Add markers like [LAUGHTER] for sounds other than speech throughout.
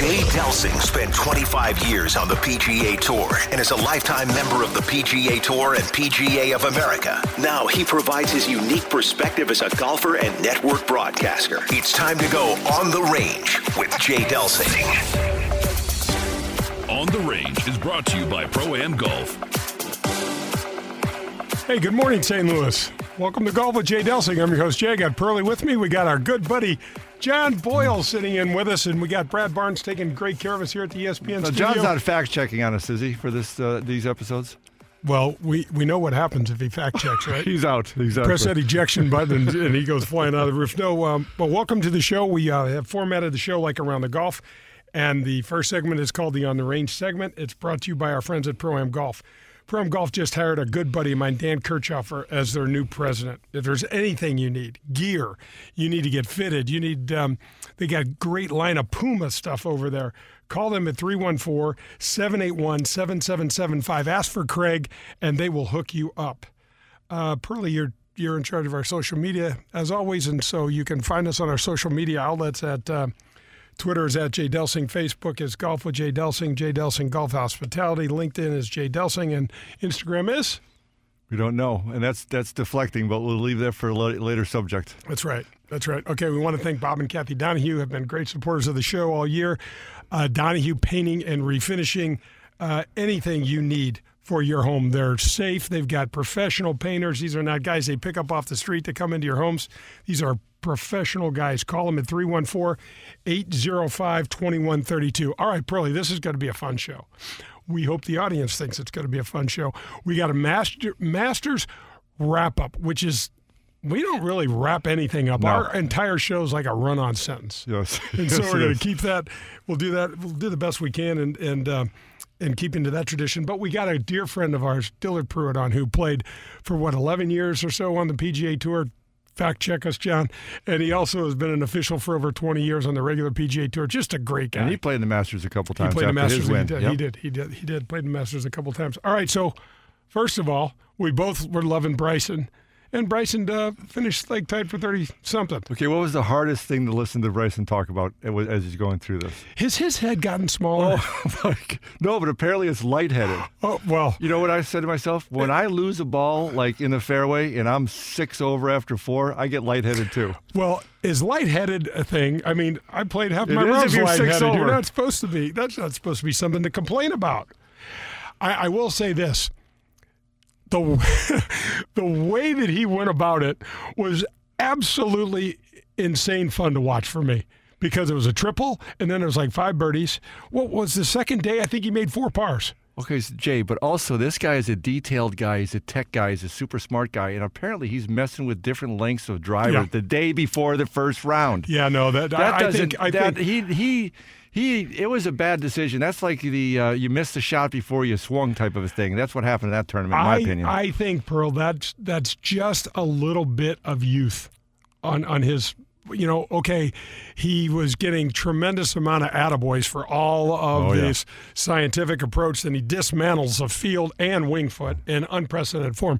Jay Delsing spent 25 years on the PGA Tour and is a lifetime member of the PGA Tour and PGA of America. Now he provides his unique perspective as a golfer and network broadcaster. It's time to go on the range with Jay Delsing. On the Range is brought to you by Pro Am Golf. Hey, good morning, St. Louis. Welcome to Golf with Jay Delsing. I'm your host, Jay. I got Pearly with me. We got our good buddy John Boyle sitting in with us, and we got Brad Barnes taking great care of us here at the ESPN studio. John's not fact checking on us, is he, for this uh, these episodes? well, we, we know what happens if he fact checks, right? [LAUGHS] He's out. Exactly. Press that ejection button and, and he goes flying out of the roof. No, um, but welcome to the show. We uh, have formatted the show like around the golf, and the first segment is called the On the Range segment. It's brought to you by our friends at Pro Am Golf. Pro Golf just hired a good buddy of mine, Dan Kirchhoffer, as their new president. If there's anything you need, gear, you need to get fitted. You need. Um, they got great line of Puma stuff over there. Call them at 314 781 7775. Ask for Craig, and they will hook you up. Uh, Pearly, you're you're in charge of our social media as always, and so you can find us on our social media outlets at uh, Twitter is at Jay Delsing, Facebook is Golf with Jay Delsing, Jay Delsing Golf Hospitality, LinkedIn is Jay Delsing, and Instagram is. We don't know, and that's that's deflecting, but we'll leave that for a later subject. That's right. That's right. Okay, we want to thank Bob and Kathy Donahue, have been great supporters of the show all year. Uh, Donahue Painting and Refinishing, uh, anything you need for your home. They're safe. They've got professional painters. These are not guys they pick up off the street to come into your homes. These are professional guys. Call them at 314 805 2132. All right, Pearly, this is going to be a fun show. We hope the audience thinks it's going to be a fun show. We got a master, Masters wrap up, which is we don't really wrap anything up. No. Our entire show is like a run-on sentence, Yes. [LAUGHS] and so Yes, we're going to keep that. We'll do that. We'll do the best we can, and and uh, and keep into that tradition. But we got a dear friend of ours, Dillard Pruitt, on who played for what 11 years or so on the PGA Tour. Fact check us, John. And he also has been an official for over 20 years on the regular PGA Tour. Just a great guy. And he played in the Masters a couple times. He played the Masters. He did, Yep. he did. He did. He did. Played the Masters a couple times. All right. So, first of all, we both were loving Bryson, and Bryson uh, finished like tied for thirty something. Okay, what was the hardest thing to listen to Bryson talk about as he's going through this? His his head gotten smaller. [LAUGHS] like, no, but apparently it's lightheaded. [GASPS] Oh, well, You know what I said to myself? When I lose a ball like in the fairway and I'm six over after four, I get lightheaded too. well, is lightheaded a thing? I mean, I played half It my rounds if you're six lightheaded. You're not supposed to be. That's not supposed to be something to complain about. I, I will say this: the [LAUGHS] the way that he went about it was absolutely insane fun to watch for me because it was a triple and then it was like five birdies. What was the second day? I think he made four pars. Okay, so Jay, but also this guy is a detailed guy. He's a tech guy. He's a super smart guy, and apparently he's messing with different lengths of driver Yeah. the day before the first round. Yeah, no, that, That I, I doesn't. think I that think he he he. It was a bad decision. That's like the uh, you missed the shot before you swung type of a thing. That's what happened in that tournament, in my opinion. I think Pearl that's that's just a little bit of youth on on his you know, okay, he was getting tremendous amount of attaboys for all of Oh, yeah. this scientific approach. Then he dismantles a field and Winged Foot in unprecedented form.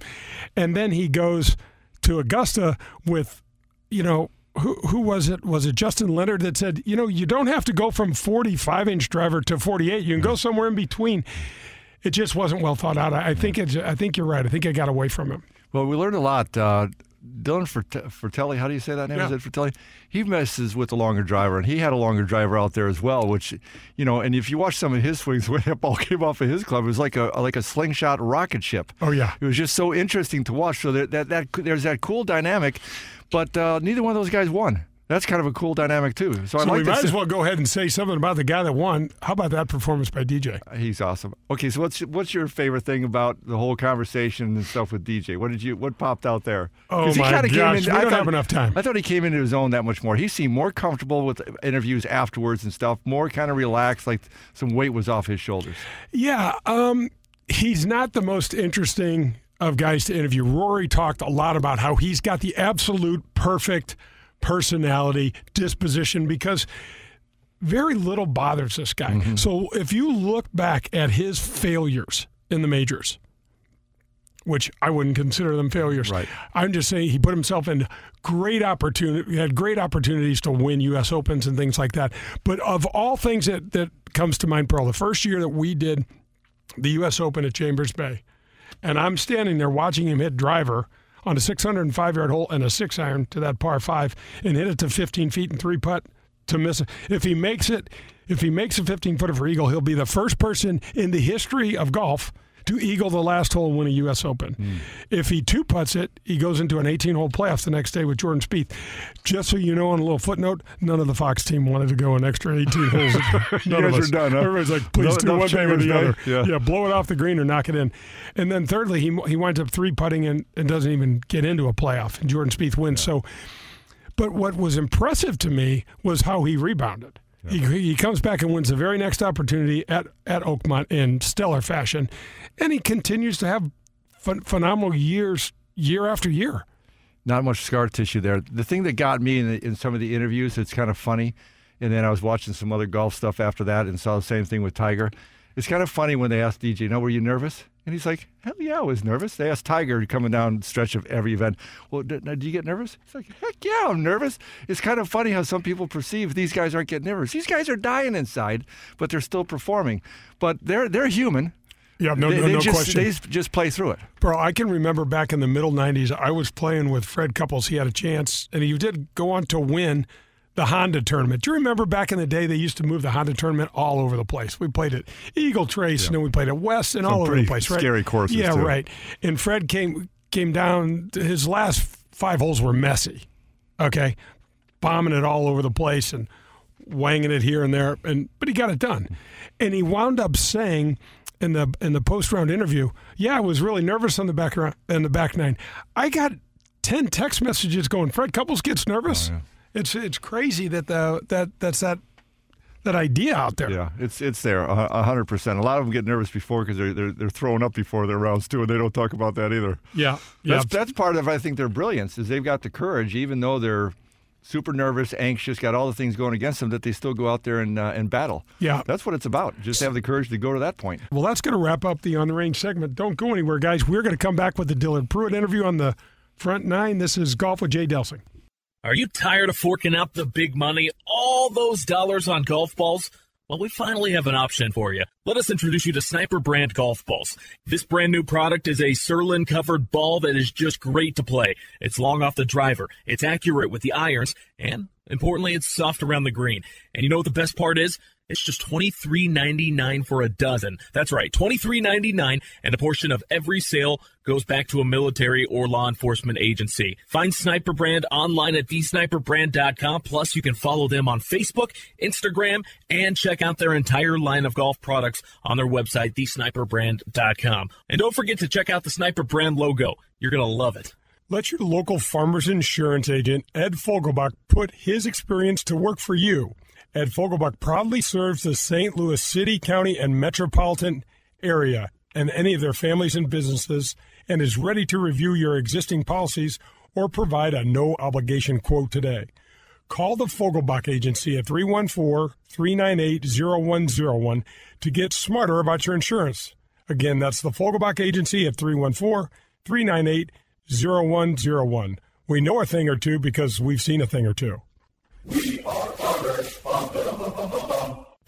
And then he goes to Augusta with, you know, who, who was it? Was it Justin Leonard that said, you know, you don't have to go from 45 inch driver to 48. You can go somewhere in between. It just wasn't well thought out. I think it's, I think you're right. I think I got away from him. Well, we learned a lot. Uh, Dylan Fert- Fratelli, how do you say that name? Yeah. Is it Fratelli? He messes with the longer driver, and he had a longer driver out there as well. Which, you know, and if you watch some of his swings [LAUGHS] when that ball came off of his club, it was like a like a slingshot rocket ship. Oh, yeah. it was just so interesting to watch. So that that, that there's that cool dynamic, but uh, neither one of those guys won. That's kind of a cool dynamic too. So, I like we might as well go ahead and say something about the guy that won. How about that performance by DJ? He's awesome. Okay, so what's what's your favorite thing about the whole conversation and stuff with DJ? What did you what popped out there? Oh my kinda came gosh, we I don't thought- have enough time. I thought he came into his own that much more. He seemed more comfortable with interviews afterwards and stuff. More kind of relaxed, like some weight was off his shoulders. Yeah, um, he's not the most interesting of guys to interview. Rory talked a lot about how he's got the absolute perfect personality, disposition, because very little bothers this guy. Mm-hmm. So if you look back at his failures in the majors, which I wouldn't consider them failures. Right. I'm just saying he put himself in great opportunity. He had great opportunities to win U.S. Opens and things like that. But of all things that that comes to mind, Pearl, the first year that we did the U.S. Open at Chambers Bay, and I'm standing there watching him hit driver on a 605 yard hole and a six iron to that par five and hit it to 15 feet and three putt to miss it. If he makes it, if he makes a 15 footer for eagle, he'll be the first person in the history of golf to eagle the last hole and win a U.S. Open. Hmm. If he two puts it, he goes into an 18 hole playoff the next day with Jordan Spieth. Just so you know, on a little footnote, none of the Fox team wanted to go an extra 18 [LAUGHS] holes. Of guys are done, huh? Everybody's like, please No- do one thing or the other. Yeah. yeah, blow it off the green or knock it in. And then thirdly, he he winds up three putting and, and doesn't even get into a playoff, and Jordan Spieth wins. So, but what was impressive to me was how he rebounded. He, he comes back and wins the very next opportunity at, at Oakmont in stellar fashion, and he continues to have ph- phenomenal years year after year. not much scar tissue there. The thing that got me in, the, in some of the interviews, it's kind of funny, and then I was watching some other golf stuff after that and saw the same thing with Tiger. It's kind of funny when they asked DJ, "No, were you nervous?" And he's like, "Hell yeah, I was nervous." They asked Tiger coming down the stretch of every event, "Well, do you get nervous?" He's like, "Heck yeah, I'm nervous." It's kind of funny how some people perceive these guys aren't getting nervous. These guys are dying inside, but they're still performing. But they're they're human. Yeah, no, they, no, they no just, question. They just play through it. Bro, I can remember back in the middle 90s, I was playing with Fred Couples. He had a chance, and he did go on to win the Honda tournament. Do you remember back in the day they used to move the Honda tournament all over the place? We played at Eagle Trace, and then we played at West, and Some all over the place, right? scary courses, Yeah, too. right. And Fred came came down. His last five holes were messy. Okay, bombing it all over the place and wanging it here and there, and but he got it done. And he wound up saying in the in the post round interview, "Yeah, I was really nervous on the back round in the back nine. I got ten text messages going. Fred Couples gets nervous. Oh, It's it's crazy that the that that's that that idea out there. Yeah, it's it's there, hundred percent. A lot of them get nervous before because they're, they're they're throwing up before their rounds too, and they don't talk about that either. yeah, yeah. That's that's part of I think their brilliance is they've got the courage, even though they're super nervous, anxious, got all the things going against them, that they still go out there and uh, and battle. Yeah. that's what it's about. Just have the courage to go to that point. Well, that's going to wrap up the on the range segment. Don't go anywhere, guys. We're going to come back with the Dillard Pruitt interview on the front nine. This is golf with Jay Delsing. Are you tired of forking out the big money, all those dollars on golf balls? Well, we finally have an option for you. Let us introduce you to Sniper brand golf balls. This brand new product is a Surlyn covered ball that is just great to play. It's long off the driver, it's accurate with the irons, and importantly, it's soft around the green. And you know what the best part is? It's just $23.99 for a dozen. That's right, $23.99, and a portion of every sale goes back to a military or law enforcement agency. Find Sniper Brand online at thesniperbrand.com. Plus, you can follow them on Facebook, Instagram, and check out their entire line of golf products on their website, thesniperbrand.com. And don't forget to check out the Sniper Brand logo. You're going to love it. Let your local farmer's insurance agent, Ed Fogelbach, put his experience to work for you. Ed Fogelbach proudly serves the St. Louis City, County, and metropolitan area and any of their families and businesses and is ready to review your existing policies or provide a no obligation quote today. Call the Fogelbach Agency at 314 398 0101 to get smarter about your insurance. Again, that's the Fogelbach Agency at 314 398 0101. We know a thing or two because we've seen a thing or two.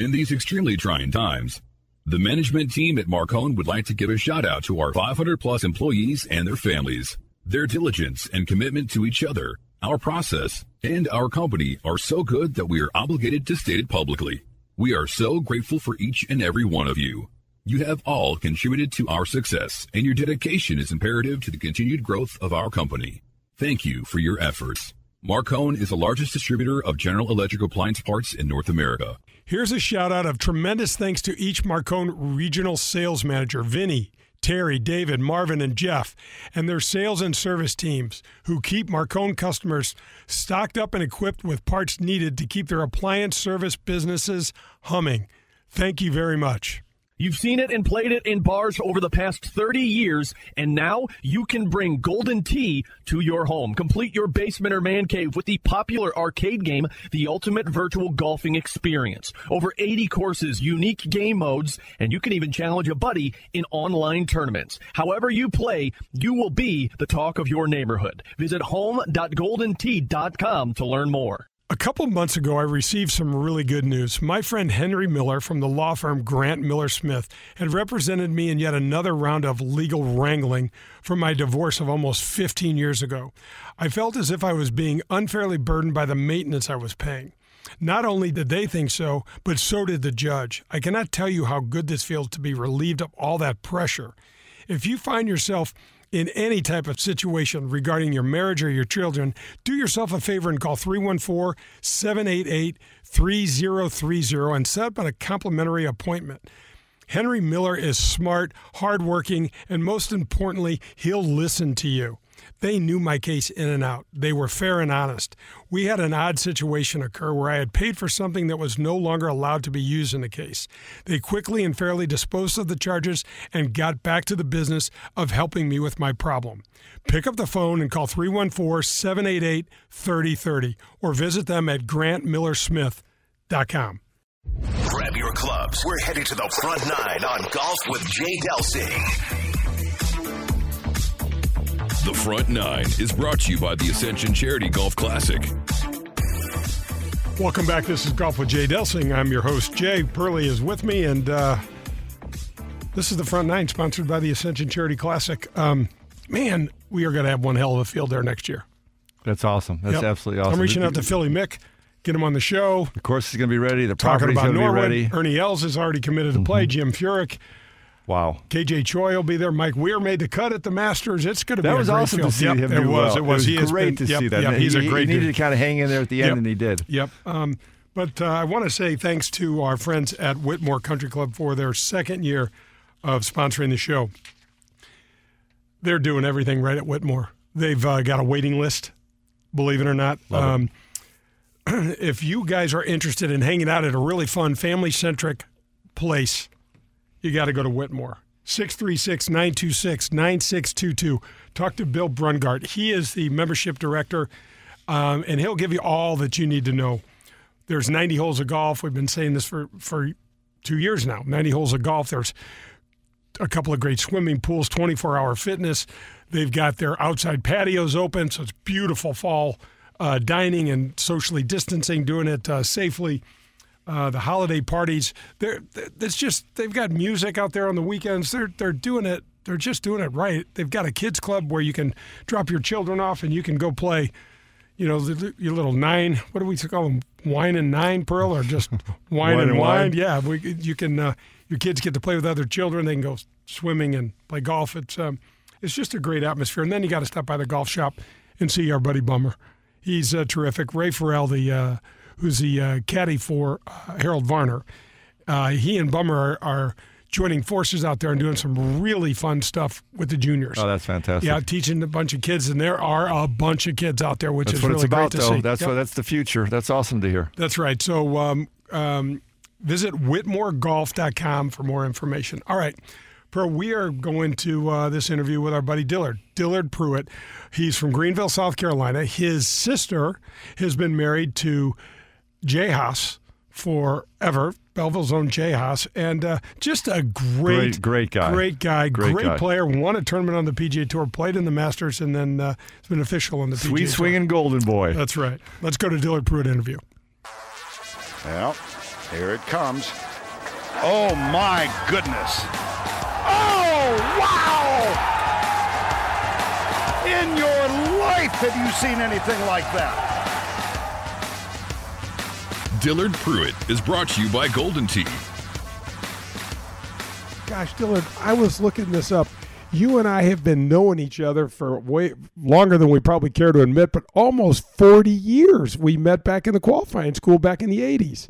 In these extremely trying times, the management team at Marcone would like to give a shout out to our 500 plus employees and their families. Their diligence and commitment to each other, our process, and our company are so good that we are obligated to state it publicly. We are so grateful for each and every one of you. You have all contributed to our success, and your dedication is imperative to the continued growth of our company. Thank you for your efforts. Marcone is the largest distributor of General Electric appliance parts in North America. Here's a shout out of tremendous thanks to each Marcone regional sales manager, Vinny, Terry, David, Marvin, and Jeff, and their sales and service teams who keep Marcone customers stocked up and equipped with parts needed to keep their appliance service businesses humming. Thank you very much. You've seen it and played it in bars over the past 30 years, and now you can bring Golden Tee to your home. Complete your basement or man cave with the popular arcade game, The Ultimate Virtual Golfing Experience. Over 80 courses, unique game modes, and you can even challenge a buddy in online tournaments. However you play, you will be the talk of your neighborhood. Visit home.goldentee.com to learn more. A couple months ago, I received some really good news. My friend Henry Miller from the law firm Grant Miller Smith had represented me in yet another round of legal wrangling for my divorce of almost 15 years ago. I felt as if I was being unfairly burdened by the maintenance I was paying. Not only did they think so, but so did the judge. I cannot tell you how good this feels to be relieved of all that pressure. If you find yourself in any type of situation regarding your marriage or your children, do yourself a favor and call 314 788 3030 and set up a complimentary appointment. Henry Miller is smart, hardworking, and most importantly, he'll listen to you. They knew my case in and out. They were fair and honest. We had an odd situation occur where I had paid for something that was no longer allowed to be used in the case. They quickly and fairly disposed of the charges and got back to the business of helping me with my problem. Pick up the phone and call 314 788 3030 or visit them at grantmillersmith.com. Grab your clubs. We're headed to the front nine on Golf with Jay Delsing. The Front Nine is brought to you by the Ascension Charity Golf Classic. Welcome back. This is Golf with Jay Delsing. I'm your host, Jay. Pearly is with me, and uh, this is the Front Nine, sponsored by the Ascension Charity Classic. Um, man, we are going to have one hell of a field there next year. That's awesome. That's Yep. absolutely awesome. I'm reaching out to Philly Mick, get him on the show. The course is going to be ready. The Talking property's about going to be ready. Mm-hmm. Ernie Els is already committed to play. Jim Furyk, Wow. KJ Choi will be there. Mike Weir made the cut at the Masters. It's going to be That was awesome field. to see Yep, him it do was. well. It was. he great been, to yep, see that. Yep, he's he, a great He needed dude. to kind of hang in there at the end, and he did. Yep. Um, but uh, I want to say thanks to our friends at Whitmore Country Club for their second year of sponsoring the show. They're doing everything right at Whitmore. They've uh, got a waiting list, believe it or not. Um, [CLEARS THROAT] if you guys are interested in hanging out at a really fun, family centric place, you got to go to Whitmore. 636 926 9622. Talk to Bill Brungart. He is the membership director, um, and he'll give you all that you need to know. There's 90 holes of golf. We've been saying this for, for two years now 90 holes of golf. There's a couple of great swimming pools, 24 hour fitness. They've got their outside patios open, so it's beautiful fall uh, dining and socially distancing, doing it uh, safely. Uh, the holiday parties, they're, it's just they've got music out there on the weekends. They're they're doing it. They're just doing it right. They've got a kids club where you can drop your children off and you can go play. You know, the, your little nine. What do we call them? Wine and nine, Pearl, or just [LAUGHS] wine, and and wine? wine. Yeah, we, you can. Uh, your kids get to play with other children. They can go swimming and play golf. It's um, it's just a great atmosphere. And then you got to stop by the golf shop and see our buddy Bummer. He's uh, terrific. Ray Farrell, the uh, who's the uh, caddy for uh, Harold Varner. Uh, he and Bummer are, are joining forces out there and doing some really fun stuff with the juniors. Oh, that's fantastic. yeah, teaching a bunch of kids, and there are a bunch of kids out there, which That's is what really it's about, great to though. see. That's Yep. what that's the future. That's awesome to hear. That's right. So um, um, visit whitmoregolf.com for more information. All right. Pearl, we are going to uh, this interview with our buddy Dillard, Dillard Pruitt. He's from Greenville, South Carolina. His sister has been married to Jay Haas forever, Belleville's own Jay Haas, and uh, just a great, Great- great guy. great guy, Great great, guy. player. Won a tournament on the PGA Tour, played in the Masters, and then uh, has been official on the PGA Sweet Tour. swinging golden boy. That's right. Let's go to Dillard Pruitt interview. Well, here it comes. Oh my goodness. Oh, wow! In your life, have you seen anything like that? Dillard Pruitt is brought to you by Golden Tee. Gosh, Dillard, I was looking this up. You and I have been knowing each other for way longer than we probably care to admit, but almost 40 years. We met back in the qualifying school back in the 80s.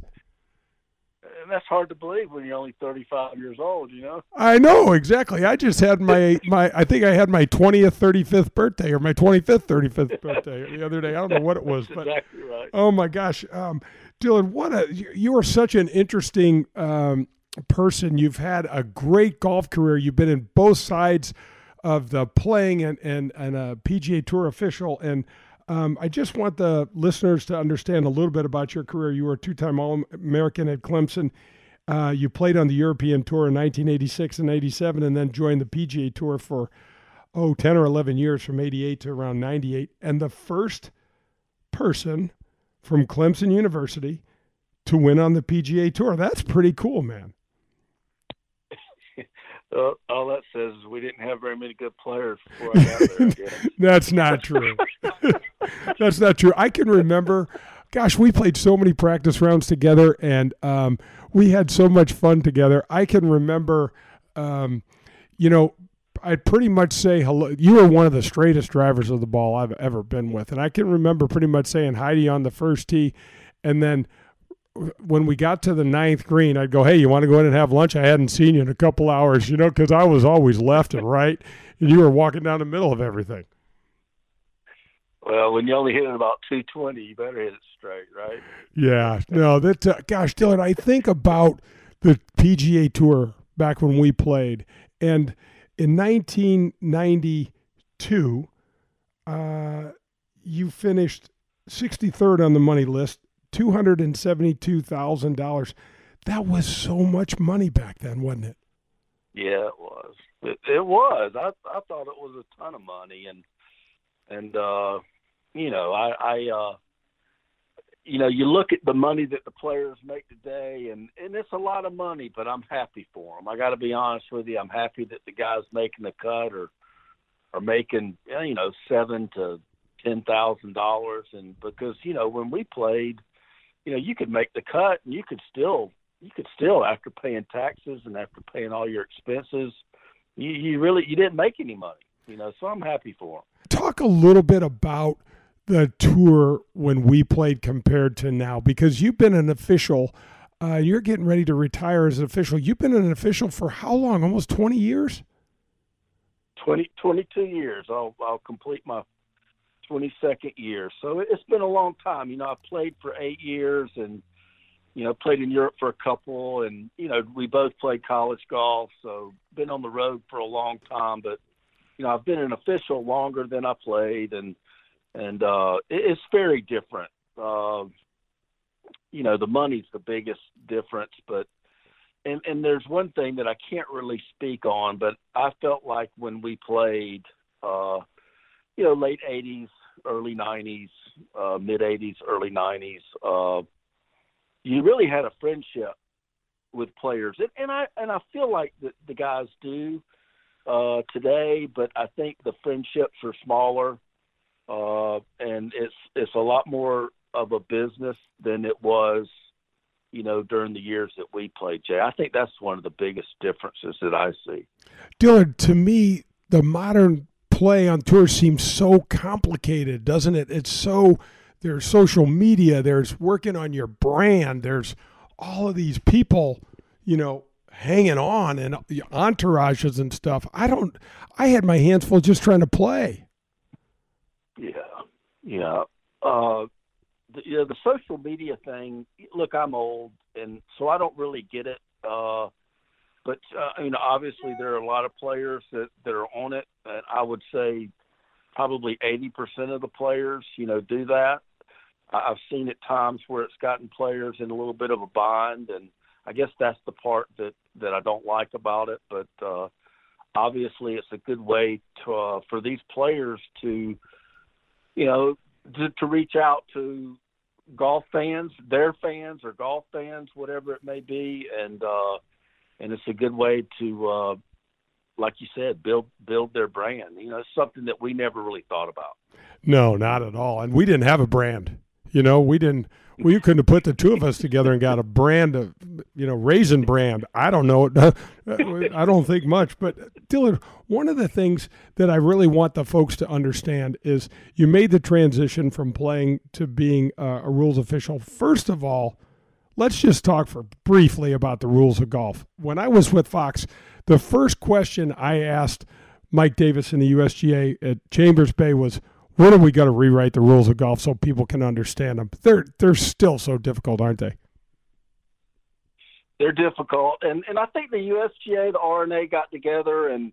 and that's hard to believe when you're only 35 years old, you know. I know, exactly. I just had my, my I think I had my 20th, 35th birthday or my 25th, 35th birthday the other day. I don't know what it was, [LAUGHS] That's but exactly right. Oh my gosh, um, Dillard, what a you, are such an interesting um, person. You've had a great golf career. You've been in both sides of the playing and and, and a PGA Tour official. And um, I just want the listeners to understand a little bit about your career. You were a two-time All-American at Clemson. Uh, you played on the European Tour in 1986 and 87, and then joined the PGA Tour for oh 10 or 11 years from 88 to around 98. And the first person from Clemson University to win on the PGA Tour. That's pretty cool, man. [LAUGHS] Uh, all that says is we didn't have very many good players before I got there. [LAUGHS] That's not [LAUGHS] true. That's not true. I can remember, gosh, we played so many practice rounds together, and um, we had so much fun together. I can remember, um, you know, I'd pretty much say hello. You were one of the straightest drivers of the ball I've ever been with, and I can remember pretty much saying Heidi on the first tee, and then when we got to the ninth green, I'd go, "Hey, you want to go in and have lunch? I hadn't seen you in a couple hours, you know, because I was always left and right, and you were walking down the middle of everything." Well, when you only hit it about 220, you better hit it straight, right? Yeah. No, that uh, gosh, Dillard, I think about the PGA Tour back when we played, and in 1992, uh, you finished 63rd on the money list, $272,000. That was so much money back then, wasn't it? Yeah, it was. It, it was. I I thought it was a ton of money, and and uh, you know, I I uh, you know, you look at the money that the players make today, and and it's a lot of money, but I'm happy for them. I got to be honest with you. I'm happy that the guys making the cut are are making eh, you know seven to ten thousand dollars, and because you know when we played, you know you could make the cut and you could still you could still after paying taxes and after paying all your expenses, you, you really you didn't make any money. You know, so I'm happy for them. Talk a little bit about the tour when we played compared to now? Because you've been an official, uh, you're getting ready to retire as an official. You've been an official for how long? Almost 20 years? 20, 22 years. I'll, I'll complete my 22nd year. So it's been a long time. You know, I played for eight years and, you know, played in Europe for a couple. And, you know, we both played college golf. So been on the road for a long time. But, you know, I've been an official longer than I played. And, and uh, it's very different. Uh, you know, the money's the biggest difference, but and and there's one thing that I can't really speak on, but I felt like when we played, uh, you know, late '80s, early '90s, uh, mid '80s, early '90s, uh, you really had a friendship with players, and, and I and I feel like the, the guys do uh, today, but I think the friendships are smaller uh, and it's it's a lot more of a business than it was, you know, during the years that we played. Jay, I think that's one of the biggest differences that I see. Dillard, to me, the modern play on tour seems so complicated, doesn't it? It's so there's social media, there's working on your brand, there's all of these people, you know, hanging on and entourages and stuff. I don't. I had my hands full just trying to play. Yeah, yeah. Uh, the, you know, the social media thing. Look, I'm old, and so I don't really get it. Uh, but uh, you know, obviously there are a lot of players that that are on it, and I would say probably 80% of the players, you know, do that. I've seen at times where it's gotten players in a little bit of a bind, and I guess that's the part that that I don't like about it. But uh, obviously, it's a good way to uh, for these players to you know, to, to reach out to golf fans, their fans or golf fans, whatever it may be, and uh, and it's a good way to, uh, like you said, build build their brand. You know, it's something that we never really thought about. No, not at all. And we didn't have a brand. You know, we didn't. We couldn't have put the two of us together and got a brand of, you know, raisin brand. I don't know. [LAUGHS] I don't think much. But Dillard, one of the things that I really want the folks to understand is you made the transition from playing to being a rules official. First of all, let's just talk for briefly about the rules of golf. When I was with Fox, the first question I asked Mike Davis in the USGA at Chambers Bay was when are we going to rewrite the rules of golf so people can understand them? They're they're still so difficult, aren't they? they're difficult, and and I think the USGA, the R&A got together and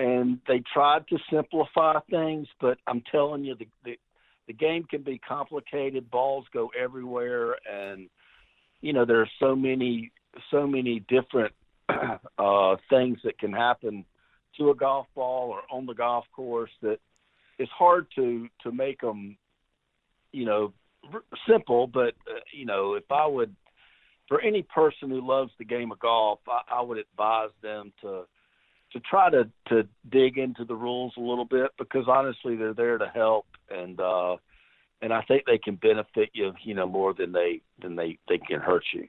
and they tried to simplify things, but I'm telling you, the the, the game can be complicated. Balls go everywhere, and you know there are so many so many different [CLEARS THROAT] uh, things that can happen to a golf ball or on the golf course that it's hard to to make them you know simple but uh, you know if i would for any person who loves the game of golf I, I would advise them to to try to to dig into the rules a little bit because honestly they're there to help and uh and I think they can benefit you, you know, more than they than they they can hurt you.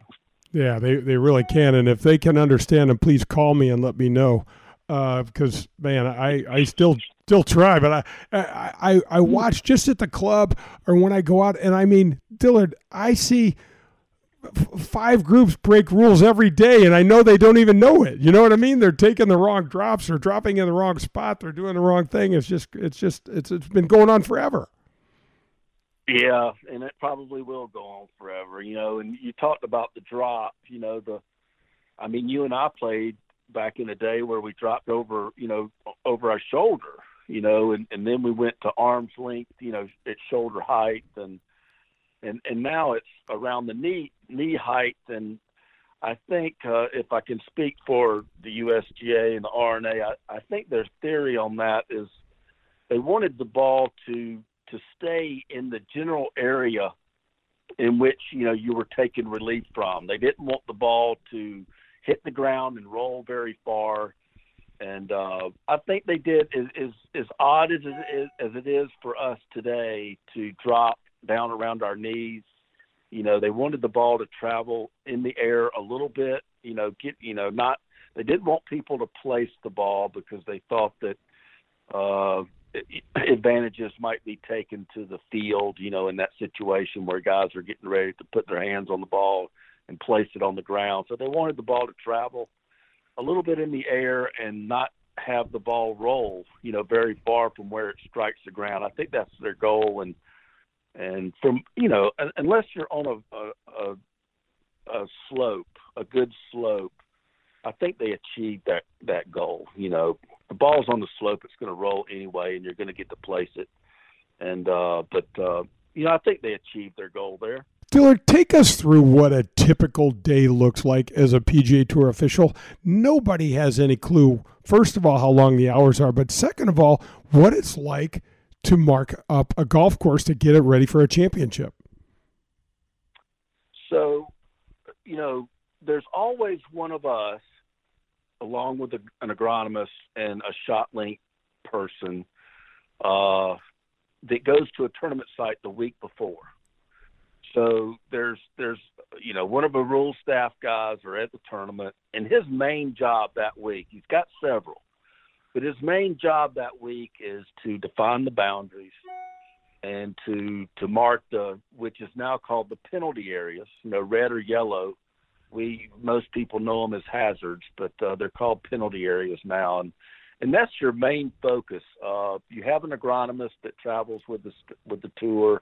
Yeah, they they really can, and if they can understand them, please call me and let me know. Because uh, man, I, I still still try, but I, I I watch just at the club or when I go out, and I mean, Dillard, I see five groups break rules every day, and I know they don't even know it. You know what I mean? They're taking the wrong drops, or dropping in the wrong spot, they're doing the wrong thing. It's just it's just it's it's been going on forever. Yeah, and it probably will go on forever, you know. And you talked about the drop, you know, the I mean, you and I played back in the day where we dropped over, you know, over our shoulder, you know, and and then we went to arm's length, you know, at shoulder height and and and now it's around the knee knee height and I think uh, if I can speak for the USGA and the R&A, I, I think their theory on that is they wanted the ball to to stay in the general area in which you know you were taking relief from. They didn't want the ball to hit the ground and roll very far. And uh, I think they did as, as as odd as is as it is for us today to drop down around our knees. You know, they wanted the ball to travel in the air a little bit. You know, get you know not. They didn't want people to place the ball because they thought that uh, advantages might be taken to the field, you know, in that situation where guys are getting ready to put their hands on the ball and place it on the ground. So they wanted the ball to travel a little bit in the air and not have the ball roll, you know, very far from where it strikes the ground. I think that's their goal and and from you know, unless you're on a a, a, a slope, a good slope, I think they achieved that that goal. You know, the ball's on the slope; it's going to roll anyway, and you're going to get to place it. And uh, but uh, you know, I think they achieved their goal there. Dillard, take us through what a typical day looks like as a PGA Tour official. Nobody has any clue, first of all, how long the hours are, but second of all, what it's like to mark up a golf course to get it ready for a championship. So, you know, there's always one of us along with an agronomist and a shot link person uh, that goes to a tournament site the week before. So there's there's you know one of the rule staff guys are at the tournament, and his main job that week he's got several, but his main job that week is to define the boundaries and to to mark the which is now called the penalty areas, you know, red or yellow we most people know them as hazards, but uh, they're called penalty areas now, and and that's your main focus. Uh, you have an agronomist that travels with the with the tour,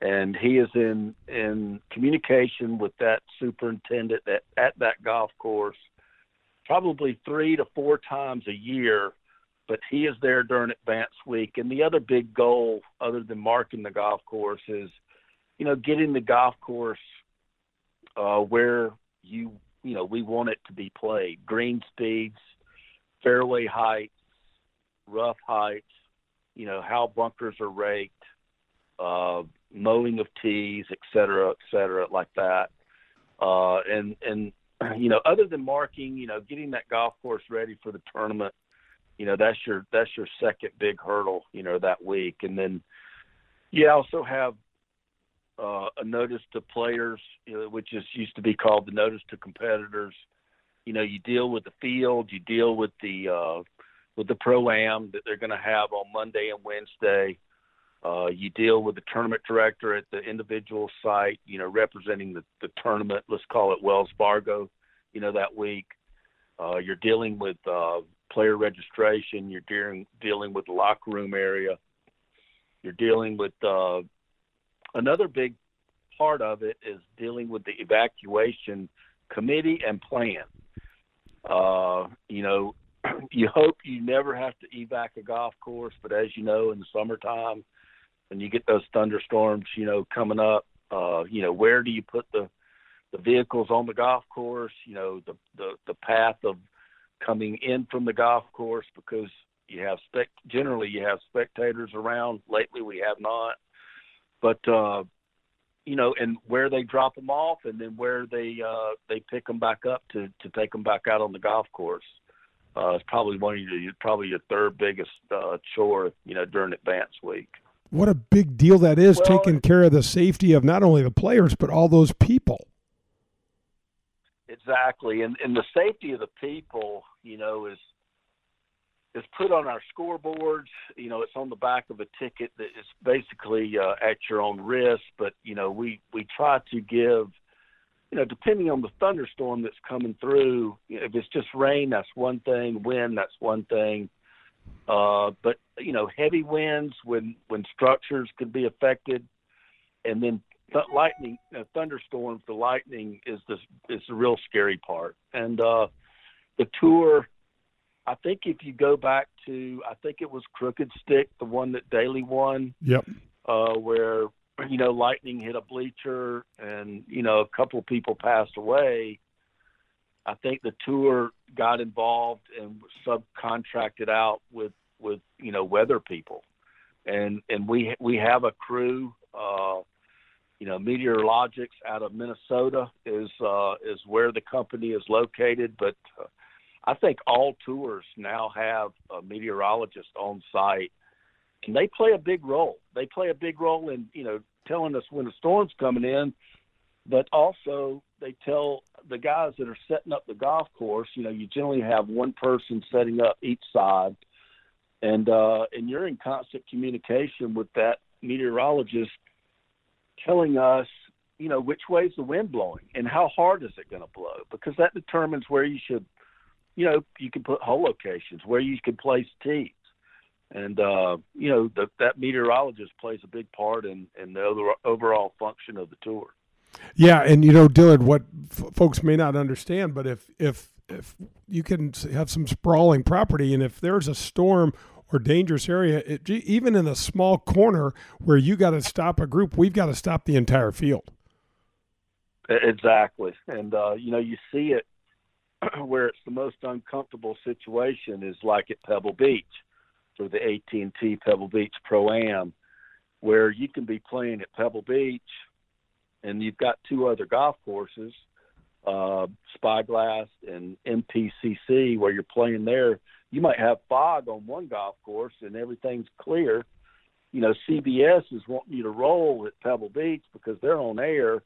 and he is in in communication with that superintendent at, at that golf course, probably three to four times a year. But he is there during advance week, and the other big goal, other than marking the golf course, is, you know, getting the golf course uh, where you you know we want it to be played. Green speeds, fairway heights, rough heights, you know how bunkers are raked, uh, mowing of tees, et cetera, et cetera, like that. Uh, and and [CLEARS THROAT] you know other than marking, you know getting that golf course ready for the tournament, you know that's your that's your second big hurdle, you know that week, and then you also have uh, a notice to players, you know, which is used to be called the notice to competitors. You know, you deal with the field, you deal with the uh, with the pro am that they're going to have on Monday and Wednesday. Uh, you deal with the tournament director at the individual site, you know, representing the, the tournament. Let's call it Wells Fargo, you know, that week. Uh, you're dealing with uh, player registration. You're dealing dealing with locker room area. You're dealing with uh, another big part of it is dealing with the evacuation committee and plan. Uh, you know, [CLEARS THROAT] you hope you never have to evac a golf course, but as you know, in the summertime, when you get those thunderstorms, you know, coming up, uh, you know, where do you put the the vehicles on the golf course? You know, the the the path of coming in from the golf course because you have spec generally you have spectators around. Lately, we have not, but uh, you know, and where they drop them off, and then where they uh, they pick them back up to to take them back out on the golf course. Uh, it's probably one of your probably your third biggest uh, chore, you know, during advance week. What a big deal that is, Well, taking care of the safety of not only the players but all those people. Exactly, and and the safety of the people, you know, is is put on our scoreboards. You know, it's on the back of a ticket that is basically uh, at your own risk. But you know, we we try to give, you know, depending on the thunderstorm that's coming through. You know, if it's just rain, that's one thing. Wind, that's one thing. Uh, but you know, heavy winds when when structures could be affected, and then th- lightning, uh, thunderstorms. The lightning is the is the real scary part. And uh, the tour, I think if you go back to, I think it was Crooked Stick, the one that Daly won, Yep. uh, where you know lightning hit a bleacher and you know a couple of people passed away. I think the tour got involved and subcontracted out with with you know weather people, and and we we have a crew. Uh, you know, Meteorlogix out of Minnesota is uh, is where the company is located, but uh, I think all tours now have a meteorologist on site, and they play a big role. They play a big role in you know telling us when the storm's coming in, but also they tell the guys that are setting up the golf course. You know, you generally have one person setting up each side, and uh, and you're in constant communication with that meteorologist, telling us you know which way's the wind blowing and how hard is it going to blow? Because that determines where you should you know you can put hole locations where you can place tees. And uh you know the, that meteorologist plays a big part in in the overall function of the tour Yeah, and you know, Dillard, what f- folks may not understand, but if if if you can have some sprawling property, and if there's a storm or dangerous area, it, even in a small corner where you got to stop a group, we've got to stop the entire field. Exactly and uh you know you see it [CLEARS THROAT] where it's the most uncomfortable situation is like at Pebble Beach for the AT&T Pebble Beach Pro Am where you can be playing at Pebble Beach and you've got two other golf courses uh Spyglass and MPCC where you're playing there. You might have fog on one golf course and everything's clear. You know CBS is wanting you to roll at Pebble Beach because they're on air.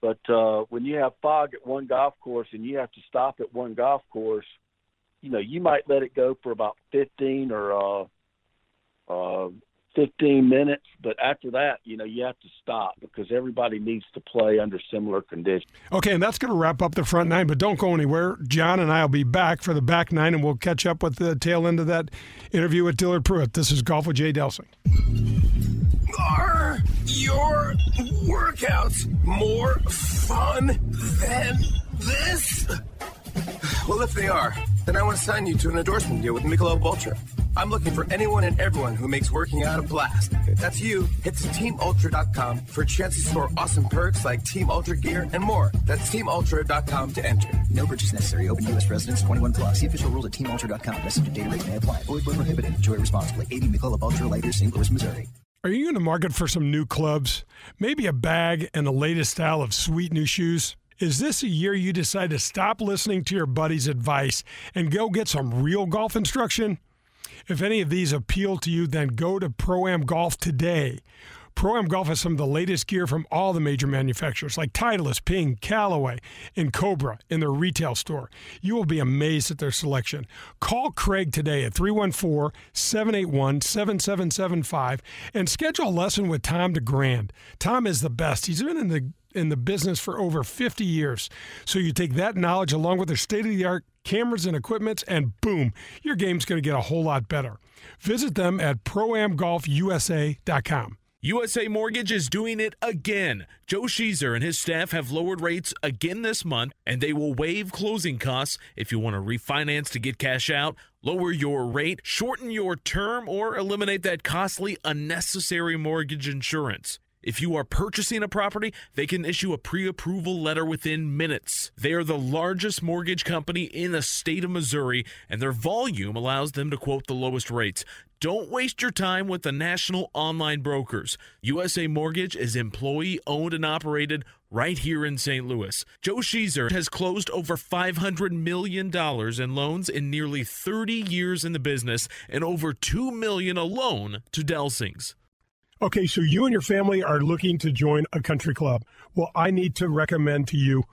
But uh, when you have fog at one golf course and you have to stop at one golf course, you know you might let it go for about 15 or uh, uh, 15 minutes, but after that, you know you have to stop because everybody needs to play under similar conditions. Okay, and that's going to wrap up the front nine, but don't go anywhere. John and I will be back for the back nine, and we'll catch up with the tail end of that interview with Dillard Pruitt. This is Golf with Jay Delsing. Are your workouts more fun than this? [LAUGHS] Well, if they are, then I want to sign you to an endorsement deal with Michelob Ultra. I'm looking for anyone and everyone who makes working out a blast. If that's you, head to TeamUltra.com for a chance to score awesome perks like Team Ultra gear and more. That's TeamUltra.com to enter. No purchase necessary. Open U.S. residents 21 plus. See official rules at teamultra.com. Message and data rates may apply. Void where prohibited. Enjoy responsibly. 80 Michelob Ultra Lighter, St. Louis, Missouri. Are you in the market for some new clubs? Maybe a bag and the latest style of sweet new shoes? Is this a year you decide to stop listening to your buddy's advice and go get some real golf instruction? If any of these appeal to you, then go to Pro Am Golf today. Pro Am Golf has some of the latest gear from all the major manufacturers like Titleist, Ping, Callaway, and Cobra in their retail store. You will be amazed at their selection. Call Craig today at 314 781 7775 and schedule a lesson with Tom DeGrand. Tom is the best. He's been in the in the business for over 50 years. So you take that knowledge along with their state of the art cameras and equipments, and boom, your game's going to get a whole lot better. Visit them at proamgolfusa.com. USA Mortgage is doing it again. Joe Sheezer and his staff have lowered rates again this month, and they will waive closing costs if you want to refinance to get cash out, lower your rate, shorten your term, or eliminate that costly, unnecessary mortgage insurance. If you are purchasing a property, they can issue a pre approval letter within minutes. They are the largest mortgage company in the state of Missouri, and their volume allows them to quote the lowest rates. Don't waste your time with the national online brokers. USA Mortgage is employee owned and operated right here in St. Louis. Joe Sheezer has closed over $500 million in loans in nearly 30 years in the business and over 2 million alone to Delsings. Okay, so you and your family are looking to join a country club. Well, I need to recommend to you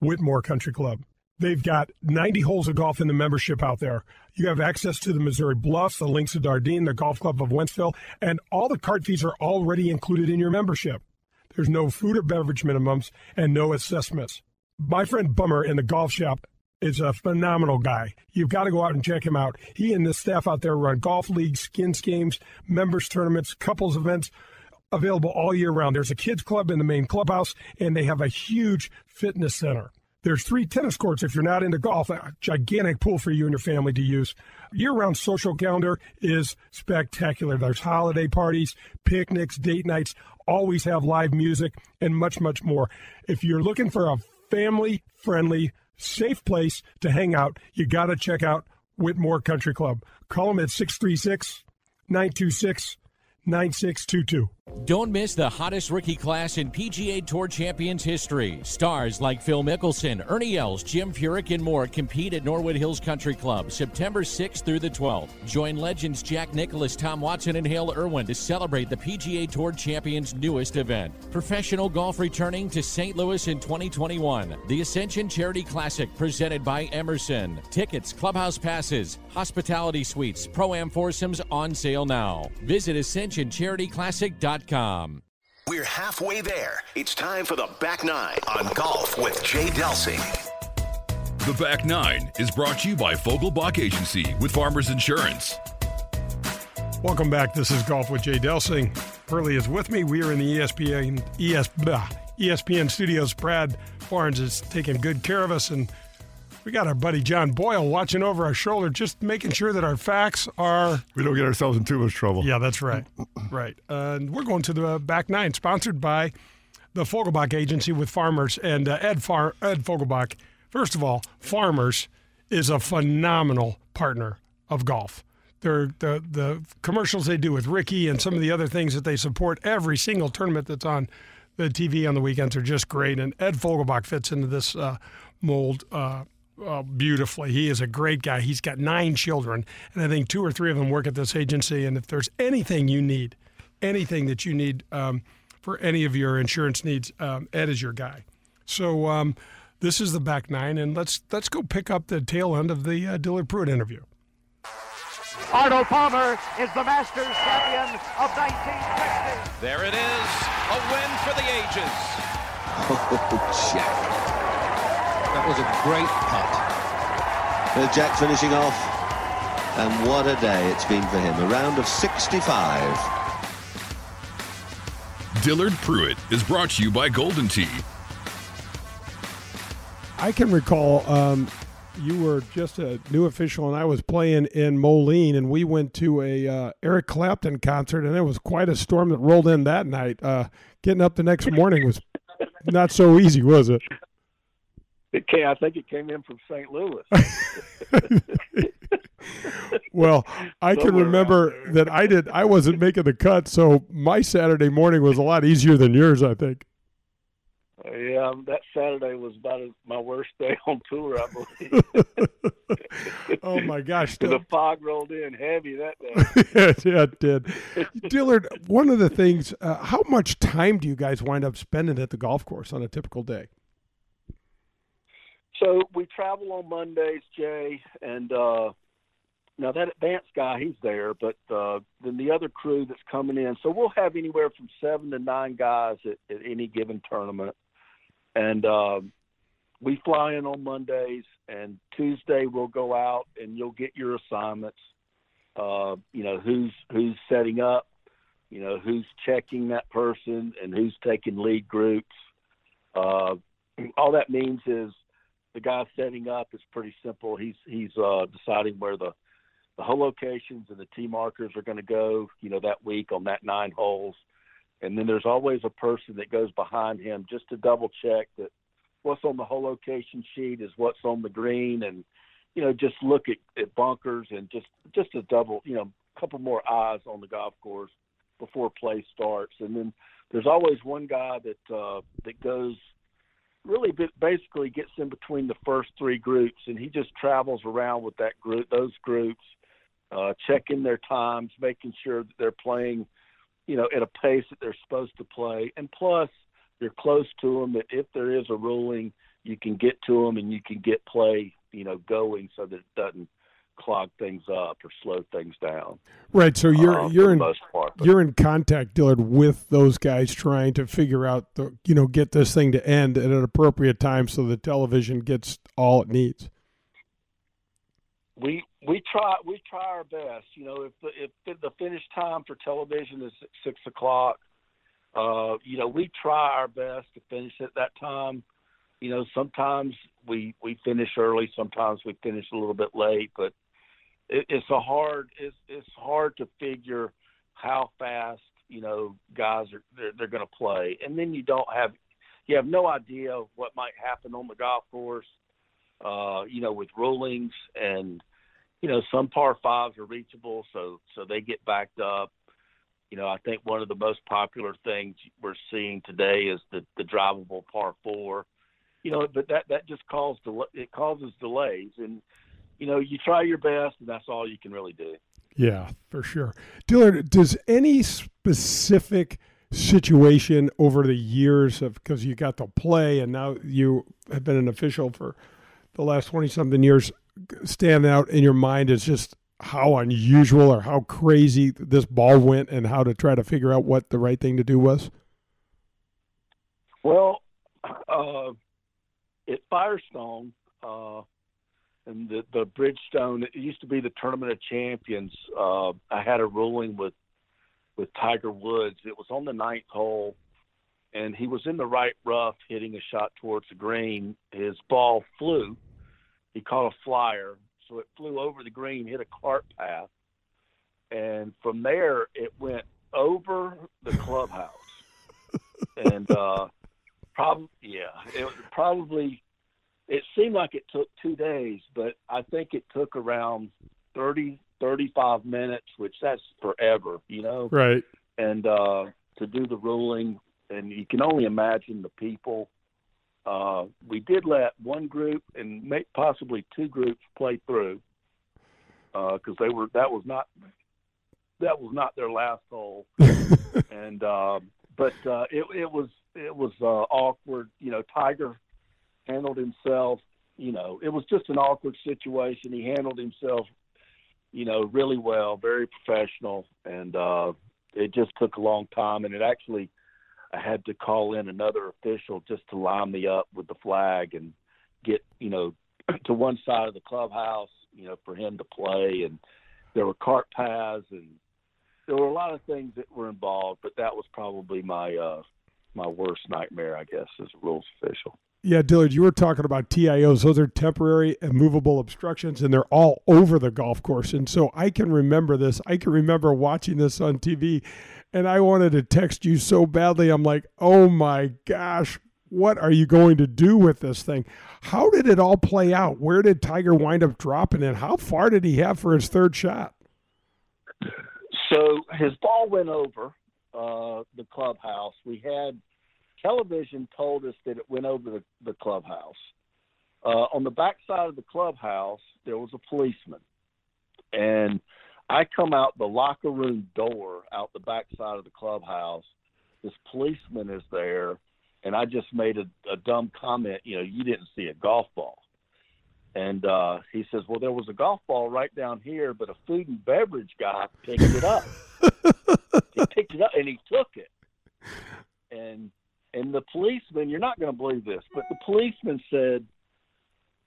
Whitmore Country Club. They've got 90 holes of golf in the membership out there. You have access to the Missouri Bluffs, the Links of Dardenne, the Golf Club of Wentzville, and all the cart fees are already included in your membership. There's no food or beverage minimums and no assessments. My friend Bummer in the golf shop is a phenomenal guy. You've got to go out and check him out. He and the staff out there run golf leagues, skins games, members tournaments, couples events available all year round. There's a kids club in the main clubhouse and they have a huge fitness center. There's three tennis courts if you're not into golf, a gigantic pool for you and your family to use. Year round social calendar is spectacular. There's holiday parties, picnics, date nights, always have live music, and much, much more. If you're looking for a family friendly safe place to hang out, you got to check out Whitmore Country Club. Call them at 636 926 9622. Don't miss the hottest rookie class in PGA Tour Champions history. Stars like Phil Mickelson, Ernie Els, Jim Furyk, and more compete at Norwood Hills Country Club September 6th through the 12th. Join legends Jack Nicklaus, Tom Watson, and Hale Irwin to celebrate the PGA Tour Champions' newest event. Professional golf returning to St. Louis in 2021. The Ascension Charity Classic presented by Emerson. Tickets, clubhouse passes, hospitality suites, pro am foursomes on sale now. Visit AscensionCharityClassic.com. We're halfway there. It's time for the back nine on golf with Jay Delsing. The back nine is brought to you by Fogelbach Agency with Farmers Insurance. Welcome back. This is Golf with Jay Delsing. Hurley is with me. We are in the ESPN ES, blah, ESPN studios. Brad Barnes is taking good care of us, and we got our buddy John Boyle watching over our shoulder, just making sure that our facts are. We don't get ourselves in too much trouble. Yeah, that's right. right. Uh, and we're going to the back nine, sponsored by the Fogelbach Agency with Farmers and uh, Ed Far- Ed Fogelbach. First of all, Farmers is a phenomenal partner of golf. They're, the the commercials they do with Ricky and some of the other things that they support every single tournament that's on the TV on the weekends are just great. And Ed Fogelbach fits into this uh, mold uh, uh, beautifully. He is a great guy. He's got nine children, and I think two or three of them work at this agency. And if there's anything you need, anything that you need um, for any of your insurance needs, um, Ed is your guy. So um, this is the back nine, and let's let's go pick up the tail end of the uh, Dillard Pruitt interview. Arnold Palmer is the Masters champion of 1960. There it is, a win for the ages. Oh, [LAUGHS] Jack. That was a great putt. Uh, Jack finishing off. And what a day it's been for him. A round of 65. Dillard Pruitt is brought to you by Golden Tee. I can recall um, you were just a new official, and I was playing in Moline, and we went to a uh, Eric Clapton concert, and it was quite a storm that rolled in that night. Uh, getting up the next morning was not so easy, was it? It came, I think it came in from St. Louis. [LAUGHS] [LAUGHS] well, I can remember that I did. I wasn't making the cut, so my Saturday morning was a lot easier than yours. I think. Yeah, um, that Saturday was about my worst day [LAUGHS] on tour, I believe. oh my gosh! the fog rolled in heavy that day. yeah, yeah, it did. Dillard, one of the things, uh, how much time do you guys wind up spending at the golf course on a typical day? So we travel on Mondays, Jay, and uh now that advanced guy, he's there, but uh then the other crew that's coming in. So we'll have anywhere from seven to nine guys at, at any given tournament. And um we fly in on Mondays and Tuesday we'll go out and you'll get your assignments. Uh, you know, who's who's setting up, you know, who's checking that person and who's taking lead groups. Uh, all that means is the guy setting up is pretty simple. He's he's uh, deciding where the the hole locations and the tee markers are going to go, you know, that week on that nine holes. And then there's always a person that goes behind him just to double check that what's on the hole location sheet is what's on the green and you know just look at, at bunkers and just just a double you know a couple more eyes on the golf course before play starts and then there's always one guy that uh that goes really basically gets in between the first three groups and he just travels around with that group those groups uh checking their times making sure that they're playing you know at a pace that they're supposed to play. And plus you're close to them that if there is a ruling you can get to them and you can get play you know going so that it doesn't clog things up or slow things down. Right. So you're uh, you're in part, you're in contact, Dillard, with those guys trying to figure out the you know get this thing to end at an appropriate time so the television gets all it needs. We we try we try our best. You know, if the if the finish time for television is six o'clock, uh, you know, we try our best to finish at that time you know, sometimes we we finish early, sometimes we finish a little bit late, but it, it's a hard it's it's hard to figure how fast you know guys are they're, they're going to play, and then you don't have you have no idea what might happen on the golf course, uh, you know, with rulings. And you know some par fives are reachable, so so they get backed up. You know, I think one of the most popular things we're seeing today is the the drivable par four. You know, but that that just causes it causes delays, and you know, you try your best, and that's all you can really do. Yeah, for sure. Dillard, does any specific situation over the years of because you got to play and now you have been an official for the last 20 something years stand out in your mind as just how unusual or how crazy this ball went and how to try to figure out what the right thing to do was? Well, uh, at Firestone, uh, and the the Bridgestone. It used to be the Tournament of Champions. Uh, I had a ruling with with Tiger Woods. It was on the ninth hole, and he was in the right rough, hitting a shot towards the green. His ball flew. He caught a flyer, so it flew over the green, hit a cart path, and from there it went over the clubhouse. [LAUGHS] and uh, Probably, yeah. It was probably. It seemed like it took two days, but I think it took around 30, 35 minutes, which that's forever, you know. Right. And uh, to do the ruling, and you can only imagine the people. Uh, we did let one group and may, possibly two groups play through because uh, they were that was not that was not their last hole, [LAUGHS] and uh, but uh, it, it was it was uh, awkward. You know, Tiger handled himself. You know, it was just an awkward situation. He handled himself, you know, really well, very professional, and uh, it just took a long time. And it actually, I had to call in another official just to line me up with the flag and get, you know, [CLEARS THROAT] to one side of the clubhouse, you know, for him to play. And there were cart paths and there were a lot of things that were involved, but that was probably my uh, my worst nightmare, I guess, as a rules official. Yeah, Dillard, you were talking about TIOs. Those are temporary immovable obstructions, and they're all over the golf course. And so I can remember this. I can remember watching this on TV, and I wanted to text you so badly. I'm like, oh my gosh, what are you going to do with this thing? How did it all play out? Where did Tiger wind up dropping it? How far did he have for his third shot? So his ball went over uh, the clubhouse. We had television told us that it went over the, the clubhouse. Uh, on the back side of the clubhouse, there was a policeman. And I come out the locker room door out the back side of the clubhouse. This policeman is there, and I just made a, a dumb comment. You know, you didn't see a golf ball. And uh, he says, Well, there was a golf ball right down here, but a food and beverage guy picked it up. [LAUGHS] he picked it up and he took it. And and the policeman, you're not going to believe this, but the policeman said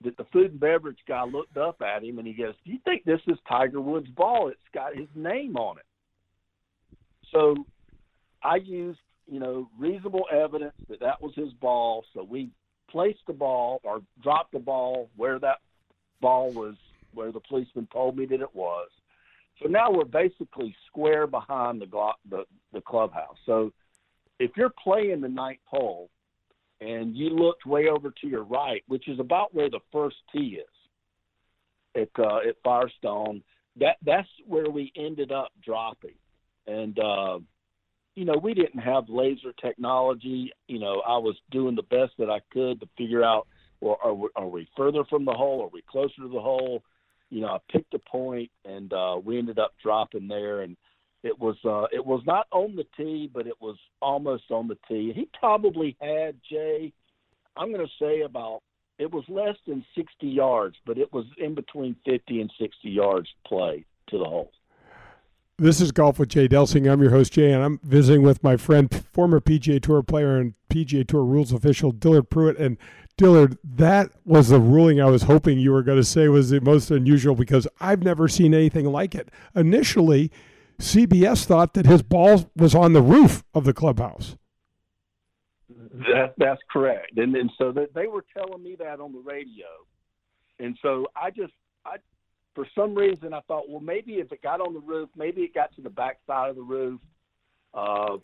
that the food and beverage guy looked up at him and he goes, "Do you think this is Tiger Woods' ball? It's got his name on it." So I used, you know, reasonable evidence that that was his ball. So we placed the ball or dropped the ball where that ball was, where the policeman told me that it was. So now we're basically square behind the the, the clubhouse. So if you're playing the ninth hole and you looked way over to your right, which is about where the first tee is at uh, at Firestone, that that's where we ended up dropping. And uh, you know, we didn't have laser technology. You know, I was doing the best that I could to figure out, well, are we, are we further from the hole? Are we closer to the hole? You know, I picked a point, and uh, we ended up dropping there. And it was uh, it was not on the tee, but it was almost on the tee. He probably had Jay. I'm going to say about it was less than 60 yards, but it was in between 50 and 60 yards play to the hole. This is Golf with Jay Delsing. I'm your host, Jay, and I'm visiting with my friend, former PGA Tour player and PGA Tour rules official, Dillard Pruitt. And Dillard, that was the ruling I was hoping you were going to say was the most unusual because I've never seen anything like it. Initially, CBS thought that his ball was on the roof of the clubhouse. That, that's correct, and and so that they were telling me that on the radio, and so I just I for some reason, I thought, well, maybe if it got on the roof, maybe it got to the back side of the roof. Uh,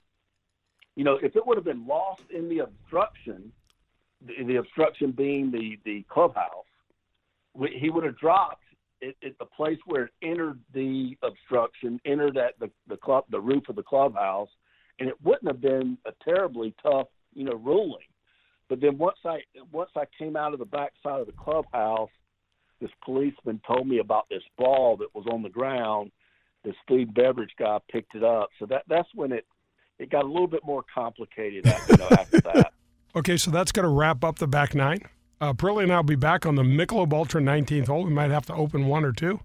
you know, if it would have been lost in the obstruction, the, the obstruction being the the clubhouse, we, he would have dropped at, at the place where it entered the obstruction, entered at the the club, the roof of the clubhouse, and it wouldn't have been a terribly tough, you know, ruling. But then once I once I came out of the back side of the clubhouse this policeman told me about this ball that was on the ground. This food beverage guy picked it up. So that that's when it it got a little bit more complicated after, you know, after that. [LAUGHS] Okay, so that's going to wrap up the back nine. Uh, and I will be back on the Michelob Ultra 19th hole. We might have to open one or two.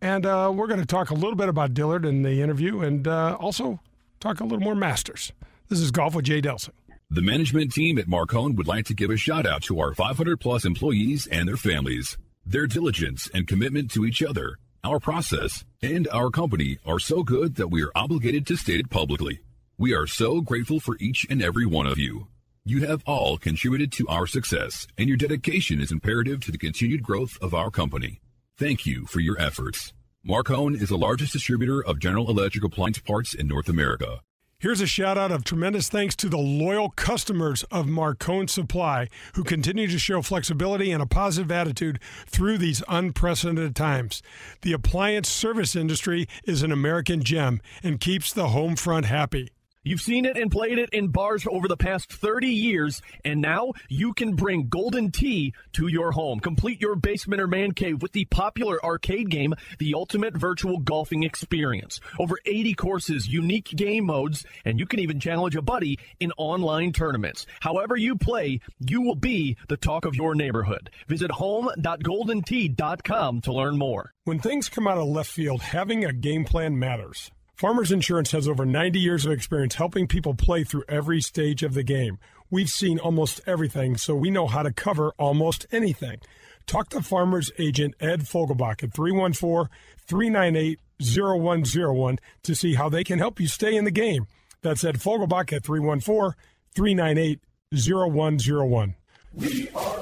And uh, we're going to talk a little bit about Dillard in the interview and uh, also talk a little more Masters. This is Golf with Jay Delsing. The management team at Marcone would like to give a shout out to our 500 plus employees and their families. Their diligence and commitment to each other, our process, and our company are so good that we are obligated to state it publicly. We are so grateful for each and every one of you. You have all contributed to our success, and your dedication is imperative to the continued growth of our company. Thank you for your efforts. Marcone is the largest distributor of general electric appliance parts in North America. Here's a shout out of tremendous thanks to the loyal customers of Marcone Supply who continue to show flexibility and a positive attitude through these unprecedented times. The appliance service industry is an American gem and keeps the home front happy. You've seen it and played it in bars over the past 30 years, and now you can bring Golden Tee to your home. Complete your basement or man cave with the popular arcade game, The Ultimate Virtual Golfing Experience. Over 80 courses, unique game modes, and you can even challenge a buddy in online tournaments. However you play, you will be the talk of your neighborhood. Visit home.goldentee.com to learn more. When things come out of left field, having a game plan matters. Farmers Insurance has over 90 years of experience helping people play through every stage of the game. We've seen almost everything, so we know how to cover almost anything. Talk to Farmers Agent Ed Fogelbach at 314 398 0101 to see how they can help you stay in the game. That's Ed Fogelbach at 314 398 0101. We are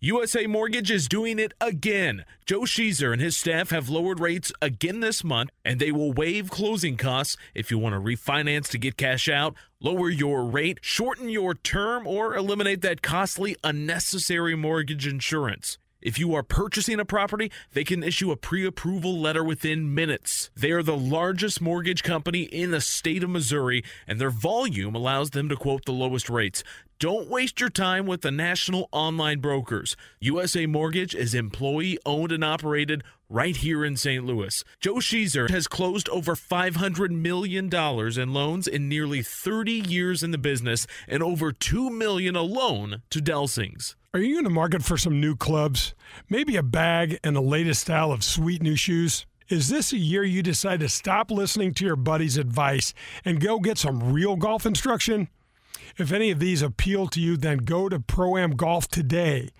USA Mortgage is doing it again. Joe Sheezer and his staff have lowered rates again this month, and they will waive closing costs if you want to refinance to get cash out, lower your rate, shorten your term, or eliminate that costly, unnecessary mortgage insurance. If you are purchasing a property, they can issue a pre approval letter within minutes. They are the largest mortgage company in the state of Missouri, and their volume allows them to quote the lowest rates. Don't waste your time with the national online brokers. USA Mortgage is employee owned and operated right here in St. Louis. Joe Sheezer has closed over $500 million in loans in nearly 30 years in the business and over 2 million alone to Delsings. Are you in the market for some new clubs? Maybe a bag and the latest style of sweet new shoes? Is this a year you decide to stop listening to your buddy's advice and go get some real golf instruction? If any of these appeal to you, then go to Pro Am Golf today.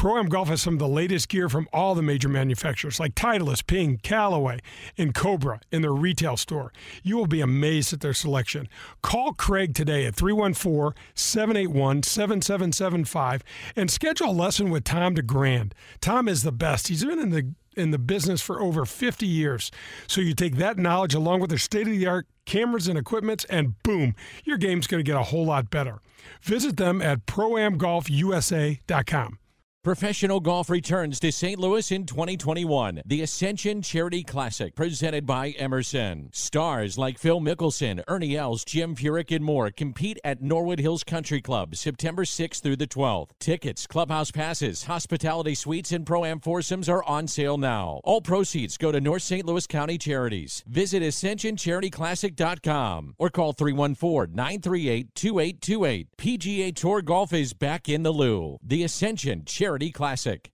Pro Am Golf has some of the latest gear from all the major manufacturers like Titleist, Ping, Callaway, and Cobra in their retail store. You will be amazed at their selection. Call Craig today at 314 781 7775 and schedule a lesson with Tom DeGrand. Tom is the best. He's been in the in the business for over 50 years. So you take that knowledge along with their state of the art cameras and equipments, and boom, your game's going to get a whole lot better. Visit them at proamgolfusa.com. Professional golf returns to St. Louis in 2021. The Ascension Charity Classic, presented by Emerson. Stars like Phil Mickelson, Ernie Els, Jim Furyk, and more compete at Norwood Hills Country Club September 6th through the 12th. Tickets, clubhouse passes, hospitality suites, and pro am foursomes are on sale now. All proceeds go to North St. Louis County Charities. Visit AscensionCharityClassic.com or call 314 938 2828. PGA Tour Golf is back in the Lou. The Ascension Charity Charity Classic.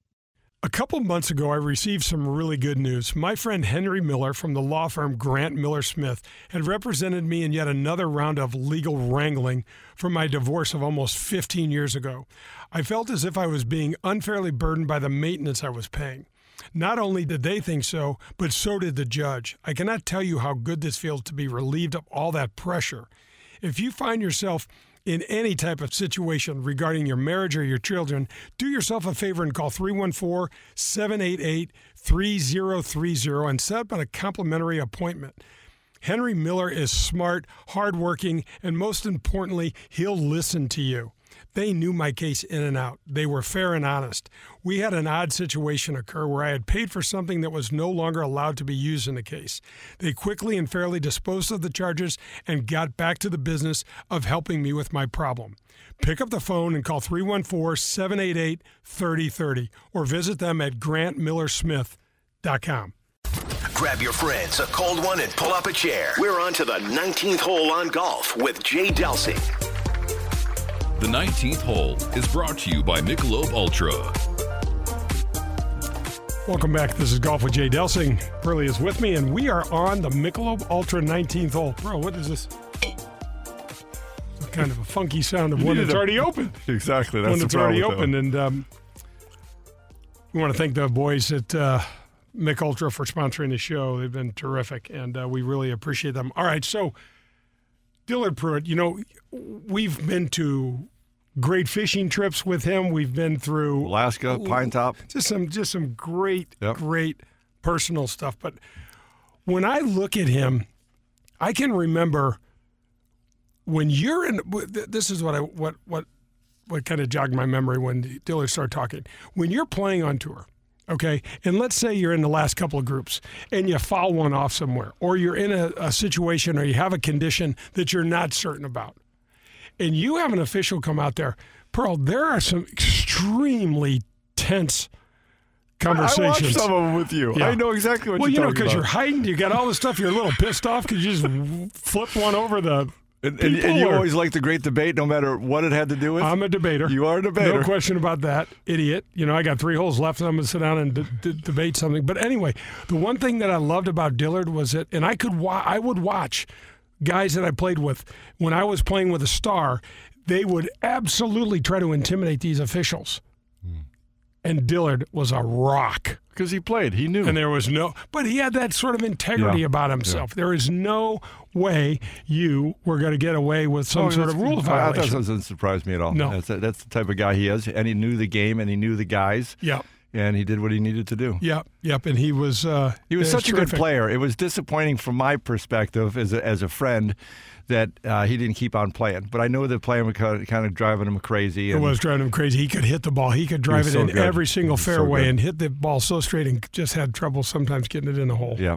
A couple months ago, I received some really good news. My friend Henry Miller from the law firm Grant Miller Smith had represented me in yet another round of legal wrangling for my divorce of almost 15 years ago. I felt as if I was being unfairly burdened by the maintenance I was paying. Not only did they think so, but so did the judge. I cannot tell you how good this feels to be relieved of all that pressure. If you find yourself in any type of situation regarding your marriage or your children, do yourself a favor and call 314 788 3030 and set up a complimentary appointment. Henry Miller is smart, hardworking, and most importantly, he'll listen to you. They knew my case in and out. They were fair and honest. We had an odd situation occur where I had paid for something that was no longer allowed to be used in the case. They quickly and fairly disposed of the charges and got back to the business of helping me with my problem. Pick up the phone and call 314 788 3030 or visit them at grantmillersmith.com. Grab your friends, a cold one, and pull up a chair. We're on to the 19th hole on golf with Jay Delsing. The 19th hole is brought to you by Michelob Ultra. Welcome back. This is Golf with Jay Delsing. Pearly is with me, and we are on the Michelob Ultra 19th hole. Bro, what is this? Kind of a funky sound of one that's already open. [LAUGHS] Exactly. That's one the that's already that open. And um, we want to thank the boys at uh, Mick Ultra for sponsoring the show. They've been terrific, and uh, we really appreciate them. All right, so Dillard Pruitt, you know, we've been to great fishing trips with him. We've been through Alaska, Pine Top. just some just some great Yep. great personal stuff. But when I look at him, I can remember when you're in. This is what I what what what kind of jogged my memory when Dillard started talking. When you're playing on tour. Okay, and let's say you're in the last couple of groups and you foul one off somewhere, or you're in a, a situation or you have a condition that you're not certain about and you have an official come out there, Pearl, there are some extremely tense conversations. I watched some of them with you. Yeah. I know exactly what well, you're you know, because you're hiding, you got all this stuff. You're a little pissed off because you just [LAUGHS] flip one over the. And, and, and you or- always like the great debate, no matter what it had to do with. I'm a debater. You are a debater. No question about that, idiot. You know, I got three holes left, and I'm going to sit down and d- d- debate something. But anyway, the one thing that I loved about Dillard was that, and I could, wa- I would watch guys that I played with when I was playing with a star. They would absolutely try to intimidate these officials, Hmm. and Dillard was a rock because he played. He knew, and there was no. But he had that sort of integrity Yeah. about himself. There is no way you were going to get away with some Oh, sort of rule violation. That doesn't surprise me at all. No. that's, that's the type of guy he is, and he knew the game, and he knew the guys. Yep. and he did what he needed to do. Yep, yep, and he was uh, He was yeah, such a good player. It was disappointing from my perspective as a, as a friend that uh, he didn't keep on playing. But I know the playing was kind of, driving him crazy. It was driving him crazy. He could hit the ball. He could drive was it so in good. every single He was so fairway and hit the ball so straight and just had trouble sometimes getting it in the hole. Yeah.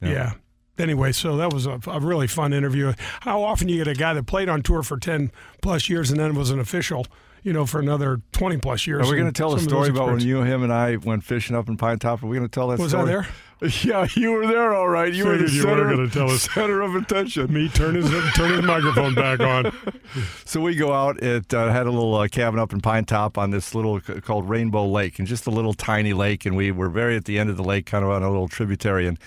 Yeah. Anyway, so that was a, a really fun interview. How often you get a guy that played on tour for 10 plus years and then was an official, you know, for another 20 plus years? Are we going to tell a story about when you, him, and I went fishing up in Pine Top? Are we going to tell that story? Was I there? [LAUGHS] Yeah, you were there, all right. You were the you center, were gonna tell us. center of attention. Me turn his turn his microphone back on. [LAUGHS] So we go out. It uh, had a little uh, cabin up in Pine Top on this little c- called Rainbow Lake, and just a little tiny lake. And we were very at the end of the lake, kind of on a little tributary. And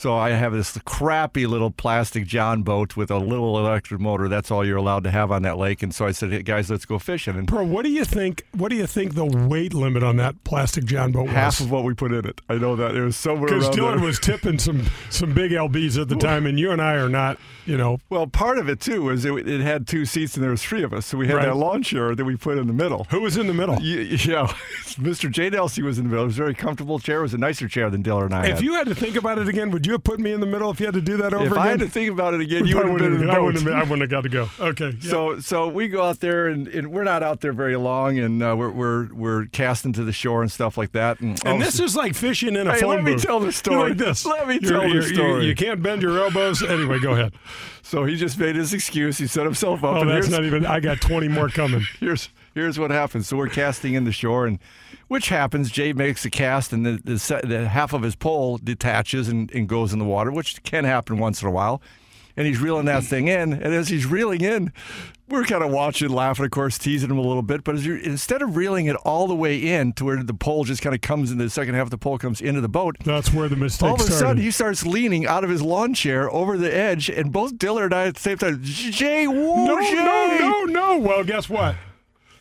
so I have this crappy little plastic John boat with a little electric motor. That's all you're allowed to have on that lake. And so I said, hey, guys, let's go fishing. And Bro, what do you think? What do you think the weight limit on that plastic John boat was? half of what we put in it. I know that it was somewhere Because Dillard there. was tipping some some big lbs at the time, and you and I are not. You know, Well, part of it too was it, it had two seats and there was three of us, so we had Right. that lawn chair that we put in the middle. who was in the middle? Yeah, [LAUGHS] Mr. J. Delsey was in the middle. It was a very comfortable chair. It was a nicer chair than Dillard and I If had. you had to think about it again, would you have put me in the middle if you had to do that over if again? I had to think about it again, We [LAUGHS] you would have been I wouldn't have, I wouldn't have got to go. Okay. yeah. So, so we go out there, and, and we're not out there very long, and uh, we're, we're we're casting to the shore and stuff like that. And, and this is like fishing in a Hey, phone let me booth. tell the [LAUGHS] story. Like this. Let me You're- tell the you're- you- story. You, can't bend your elbows. Anyway, go ahead. so he just made his excuse. He set himself up. Oh, that's not even. I got 20 more coming. [LAUGHS] here's here's what happens. So we're casting in the shore, and which happens. Jay makes a cast, and the the, the half of his pole detaches and, and goes in the water, which can happen once in a while. And he's reeling that thing in, and as he's reeling in, we're kind of watching, laughing, of course, teasing him a little bit. But as you instead of reeling it all the way in to where the pole just kind of comes in, the second half of the pole comes into the boat. That's where the mistake All of a started. sudden, he starts leaning out of his lawn chair over the edge, and both Dillard and I at the same time, Jay, whoa, no, Jay! no, no, no. Well, guess what?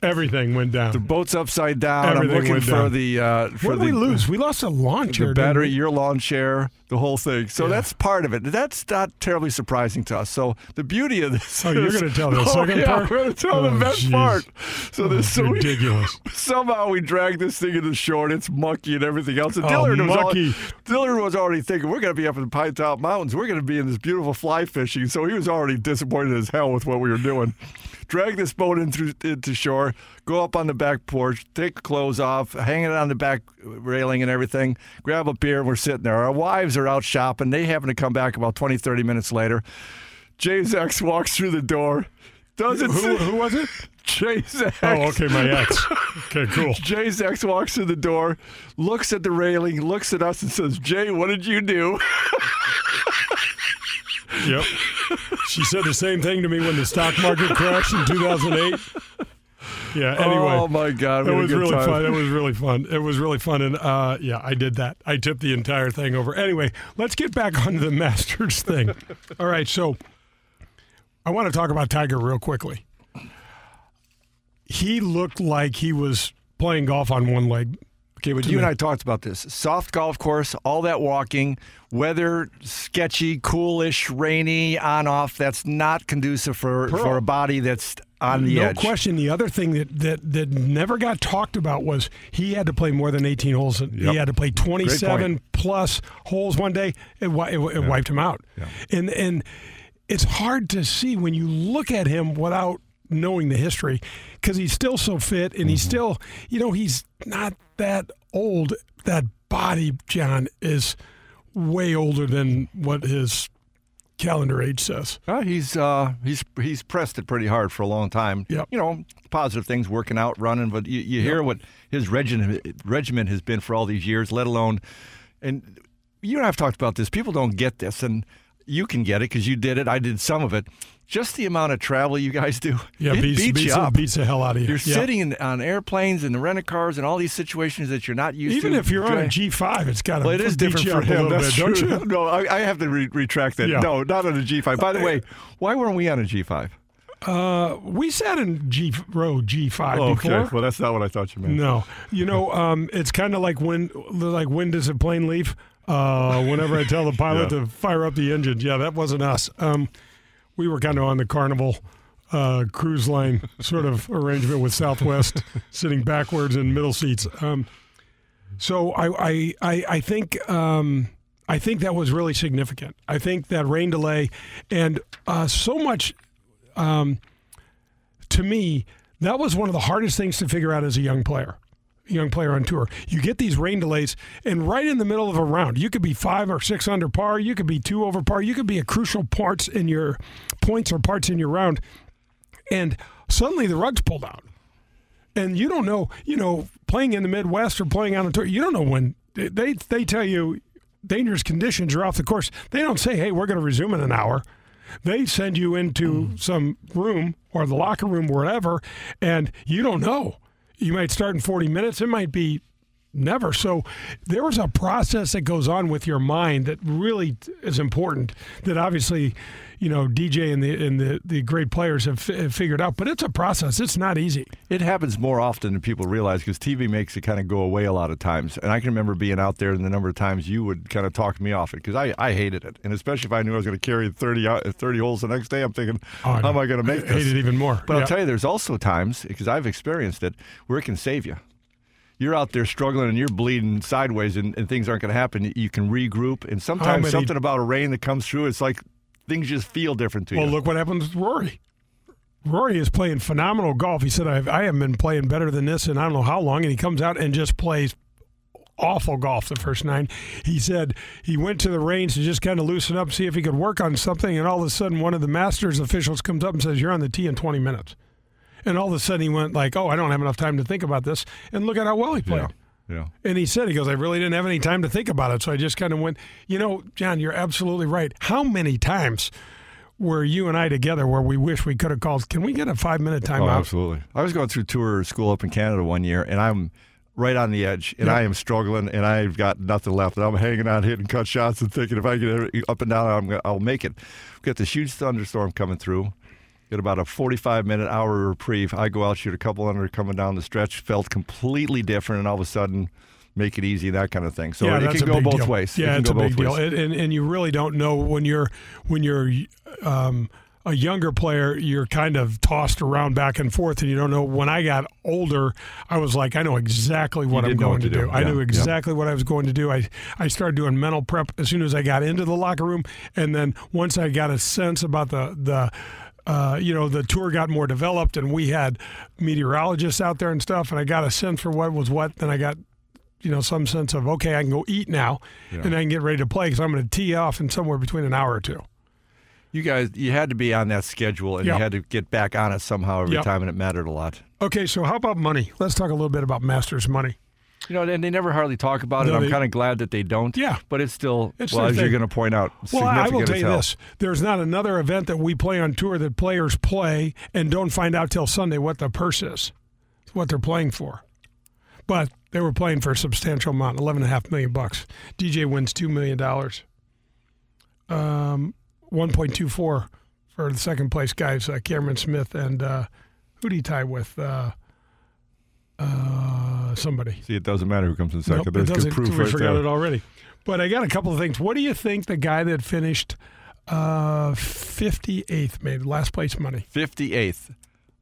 Everything went down. The boat's upside down. Everything I'm looking went for down. the uh, for what the we lose? We lost a lawn chair. the battery, we? your lawn chair, the whole thing. So Yeah. that's part of it. That's not terribly surprising to us. So the beauty of this. Oh, you're is- [LAUGHS] gonna tell the oh, second yeah, part? We're going to tell Oh, the best jeez. part. So Oh, this so we- ridiculous. [LAUGHS] somehow we drag this thing into the shore and it's mucky and everything else. And Oh, Dillard, was mucky. al- Dillard was already thinking we're going to be up in the Pine Top Mountains. We're going to be in this beautiful fly fishing. So he was already disappointed as hell with what we were doing. Drag this boat into, into shore, go up on the back porch, take clothes off, hang it on the back railing and everything, grab a beer, and we're sitting there. Our wives are out shopping. They happen to come back about 20, 30 minutes later. Jay's ex walks through the door. Doesn't Who, who was it? Jay's ex. Oh, okay, my ex. Okay, cool. [LAUGHS] Jay's ex walks through the door, looks at the railing, looks at us, and says, Jay, what did you do? [LAUGHS] Yep. She said the same thing to me when the stock market crashed in 2008. Yeah. Anyway. Oh, my God. It was really time. fun. It was really fun. It was really fun, and uh, yeah, I did that. I tipped the entire thing over. Anyway, let's get back onto the Masters thing. [LAUGHS] All right, so I want to talk about Tiger real quickly. He looked like he was playing golf on one leg. Okay, but you and. I talked about this. Soft golf course, all that walking, weather sketchy, coolish, rainy, on off. That's not conducive for, Pearl. for a body that's on the no edge. question. The other thing that, that that never got talked about was he had to play more than 18 holes. Yep. He had to play 27 plus holes one day. It, it, it wiped him out. And and it's hard to see when you look at him without knowing the history because he's still so fit and Mm-hmm. he's still, you know, he's not that old. That body, John, is way older than what his calendar age says. Uh, he's uh, he's he's pressed it pretty hard for a long time. Yep. You know, positive things, working out, running, but you, you hear what his regimen regimen has been for all these years. Let alone, and you and I've talked about this. People don't get this, and you can get it because you did it. I did some of it. Just the amount of travel you guys do, Yeah, it beats, beats, beats, you the- up. beats the hell out of you. You're Yeah. sitting in, on airplanes and the rental cars and all these situations that you're not used Even to. Even if you're on a Dri- G5, it's got to well, it is beat different you for him. little That's bit, don't you? No, I, I have to re- retract that. Yeah. No, not on a G5. By the way, why weren't we on a G5? Uh, we sat in G row G5 Oh, before. okay. Well, that's not what I thought you meant. No, you know, um, it's kind of like when, like when does a plane leave? Uh, whenever I tell the [LAUGHS] pilot Yeah. to fire up the engine, yeah, that wasn't us. Um, we were kind of on the Carnival uh, cruise line sort of [LAUGHS] arrangement with Southwest, sitting backwards in middle seats. Um, so I, I, I, I think. Um, I think that was really significant. I think that rain delay and uh, so much um, to me, that was one of the hardest things to figure out as a young player, young player on tour. You get these rain delays, and right in the middle of a round, you could be five or six under par, you could be two over par, you could be a crucial parts in your points or parts in your round, and suddenly the rug's pulled out. And you don't know, you know, playing in the Midwest or playing on a tour, you don't know when they they tell you dangerous conditions, you're off the course. They don't say, "Hey, we're going to resume in an hour." They send you into mm-hmm. some room or the locker room, wherever, and you don't know. You might start in 40 minutes. It might be never. So there was a process that goes on with your mind that really is important. That obviously, you know, DJ and the and the, the great players have, have figured out. But it's a process. It's not easy. It happens more often than people realize because TV makes it kind of go away a lot of times. And I can remember being out there and the number of times you would kind of talk me off it because I, I hated it. And especially if I knew I was going to carry 30, uh, 30 holes the next day, I'm thinking, Oh, I how am. I going to make [LAUGHS] I this? hate it even more. But Yeah. I'll tell you, there's also times because I've experienced it where it can save you. You're out there struggling and you're bleeding sideways and, and things aren't going to happen. You can regroup. And sometimes many- something about a rain that comes through, it's like things just feel different to Well, you. Well, look what happened with Rory. Rory is playing phenomenal golf. He said, I've, I haven't been playing better than this in I don't know how long. And he comes out and just plays awful golf the first nine. He said he went to the range to just kind of loosen up, see if he could work on something. And all of a sudden, one of the Masters officials comes up and says, You're on the tee in 20 minutes. And all of a sudden, he went like, Oh, I don't have enough time to think about this. And look at how well he played. yeah. And he said, he goes, I really didn't have any time to think about it. So I just kind of went, you know, John, you're absolutely right. How many times were you and I together where we wish we could have called, can we get a five minute Oh, timeout? absolutely. I was going through tour school up in Canada one year, and I'm right on the edge, and Yep. I am struggling, and I've got nothing left. And I'm hanging out, hitting cut shots, and thinking if I get up and down, I'm gonna, I'll make it. We've got this huge thunderstorm coming through. Get about a 45 minute hour reprieve. I go out, shoot a couple under coming down the stretch. Felt completely different, and all of a sudden, make it easy, that kind of thing. So yeah, it can go both deal. ways. Yeah, can it's a big deal, and, and and you really don't know when you're when you're um, a younger player. You're kind of tossed around back and forth, and you don't know. When I got older, I was like, I know exactly what You I'm going what to do. do. I Yeah, knew yeah. exactly what I was going to do. I I started doing mental prep as soon as I got into the locker room, and then once I got a sense about the the. Uh, you know, the tour got more developed, and we had meteorologists out there and stuff. And I got a sense for what was what. Then I got you know, some sense of okay, I can go eat now, Yeah. and I can get ready to play because I'm going to tee off in somewhere between an hour or two. You guys, you had to be on that schedule, and Yep. you had to get back on it somehow every Yep. time, and it mattered a lot. Okay, so how about money? Let's talk a little bit about Masters money. You know, and they never hardly talk about No, it. I'm kind of glad that they don't. Yeah. But it's still, It's well, as you're going to point out, Well, I will tell you hell. this: there's not another event that we play on tour that players play and don't find out till Sunday what the purse is, what they're playing for. But they were playing for a substantial amount, eleven and a half million bucks. DJ wins two million dollars. Um, one point two four for the second place guys, uh, Cameron Smith and uh, who do you tie with? Uh, uh, somebody. See, it doesn't matter who comes in second. Nope, There's good proof we right forgot there. it already. But I got a couple of things. What do you think the guy that finished uh, 58th made last place money? 58th,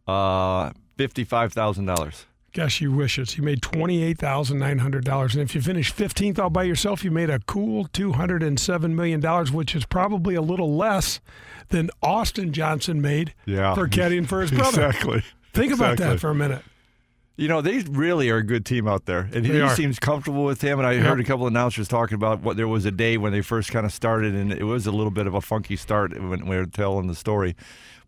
uh, $55,000. Gosh, you wish it. He made $28,900. And if you finish 15th all by yourself, you made a cool $207 million, which is probably a little less than Austin Johnson made Yeah. for caddying for his [LAUGHS] brother. Exactly. Think about that for a minute. You know, they really are a good team out there. And he are. seems comfortable with him. And I Yep. heard a couple of announcers talking about what there was a day when they first kind of started, and it was a little bit of a funky start when we were telling the story.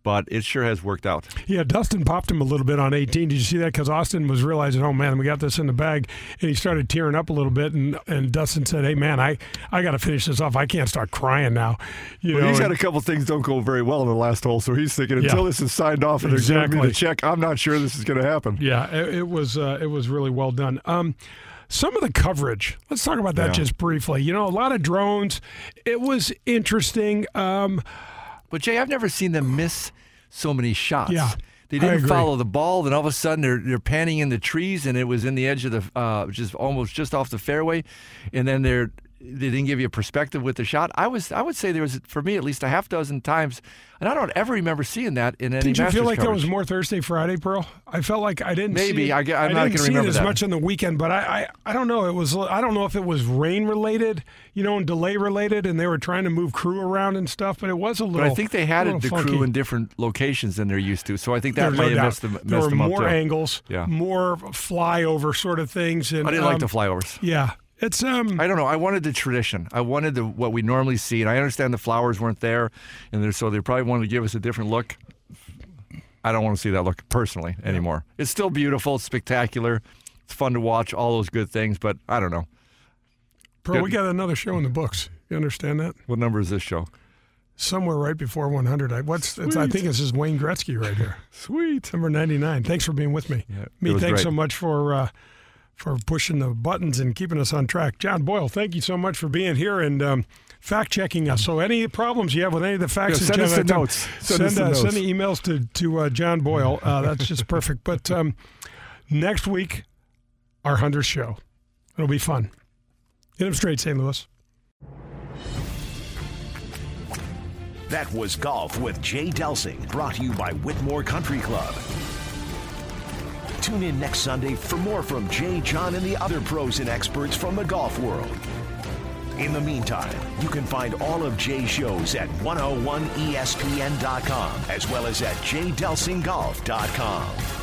But it sure has worked out. Yeah, Dustin popped him a little bit on 18. Did you see that? Because Austin was realizing, oh man, we got this in the bag, and he started tearing up a little bit. And, and Dustin said, "Hey man, I, I got to finish this off. I can't start crying now." You Well, know, he's had a couple things don't go very well in the last hole, so he's thinking Yeah. until this is signed off and they're giving me Exactly. the check, I'm not sure this is going to happen. Yeah, it, it was uh, it was really well done. Um, some of the coverage. Let's talk about that Yeah. just briefly. You know, a lot of drones. It was interesting. Um, But Jay, I've never seen them miss so many shots. Yeah, They didn't follow the ball, then all of a sudden they're they're panning in the trees, and it was in the edge of the, uh, just almost just off the fairway, and then they're they didn't give you a perspective with the shot. I was I would say there was for me at least a half dozen times, and I don't ever remember seeing that in any. did you feel like coverage. was more Thursday Friday, Pearl? I felt like I didn't. Maybe. see it, I I'm I didn't see remember it as that. much on the weekend, but I, I I don't know. It was I don't know if it was rain related, you know, and delay related, and they were trying to move crew around and stuff. But it was a little. But I think they had it, the little crew in different locations than they're used to. So I think that There's might no have doubt. messed them, there messed were them up more too. angles, Yeah. more flyover sort of things, and I didn't like the um, flyovers. Yeah, it's um. I don't know. I wanted the tradition. I wanted the what we normally see, and I understand the flowers weren't there, and they're, so they probably wanted to give us a different look. I don't want to see that look personally anymore. It's still beautiful, it's spectacular, it's fun to watch, all those good things, but I don't know. Pro, we got another show in the books. You understand that? What number is this show? Somewhere right before 100. I, what's it's, I think this is Wayne Gretzky right here. [LAUGHS] Sweet. Number 99. Thanks for being with me. Yeah, me, thanks great. so much for uh, for pushing the buttons and keeping us on track. John Boyle, thank you so much for being here and um, fact checking us. So any problems you have with any of the facts, Yeah, send us the notes. Send Send, us the uh, notes. send the emails to to uh, John Boyle. Uh, that's just perfect. But um, next week, our hundredth show. It'll be fun. Hit them straight, St. Louis. That was Golf with Jay Delsing, brought to you by Whitmore Country Club. Tune in next Sunday for more from Jay, John, and the other pros and experts from the golf world. In the meantime, you can find all of Jay's shows at 101ESPN.com as well as at jdelsinggolf.com.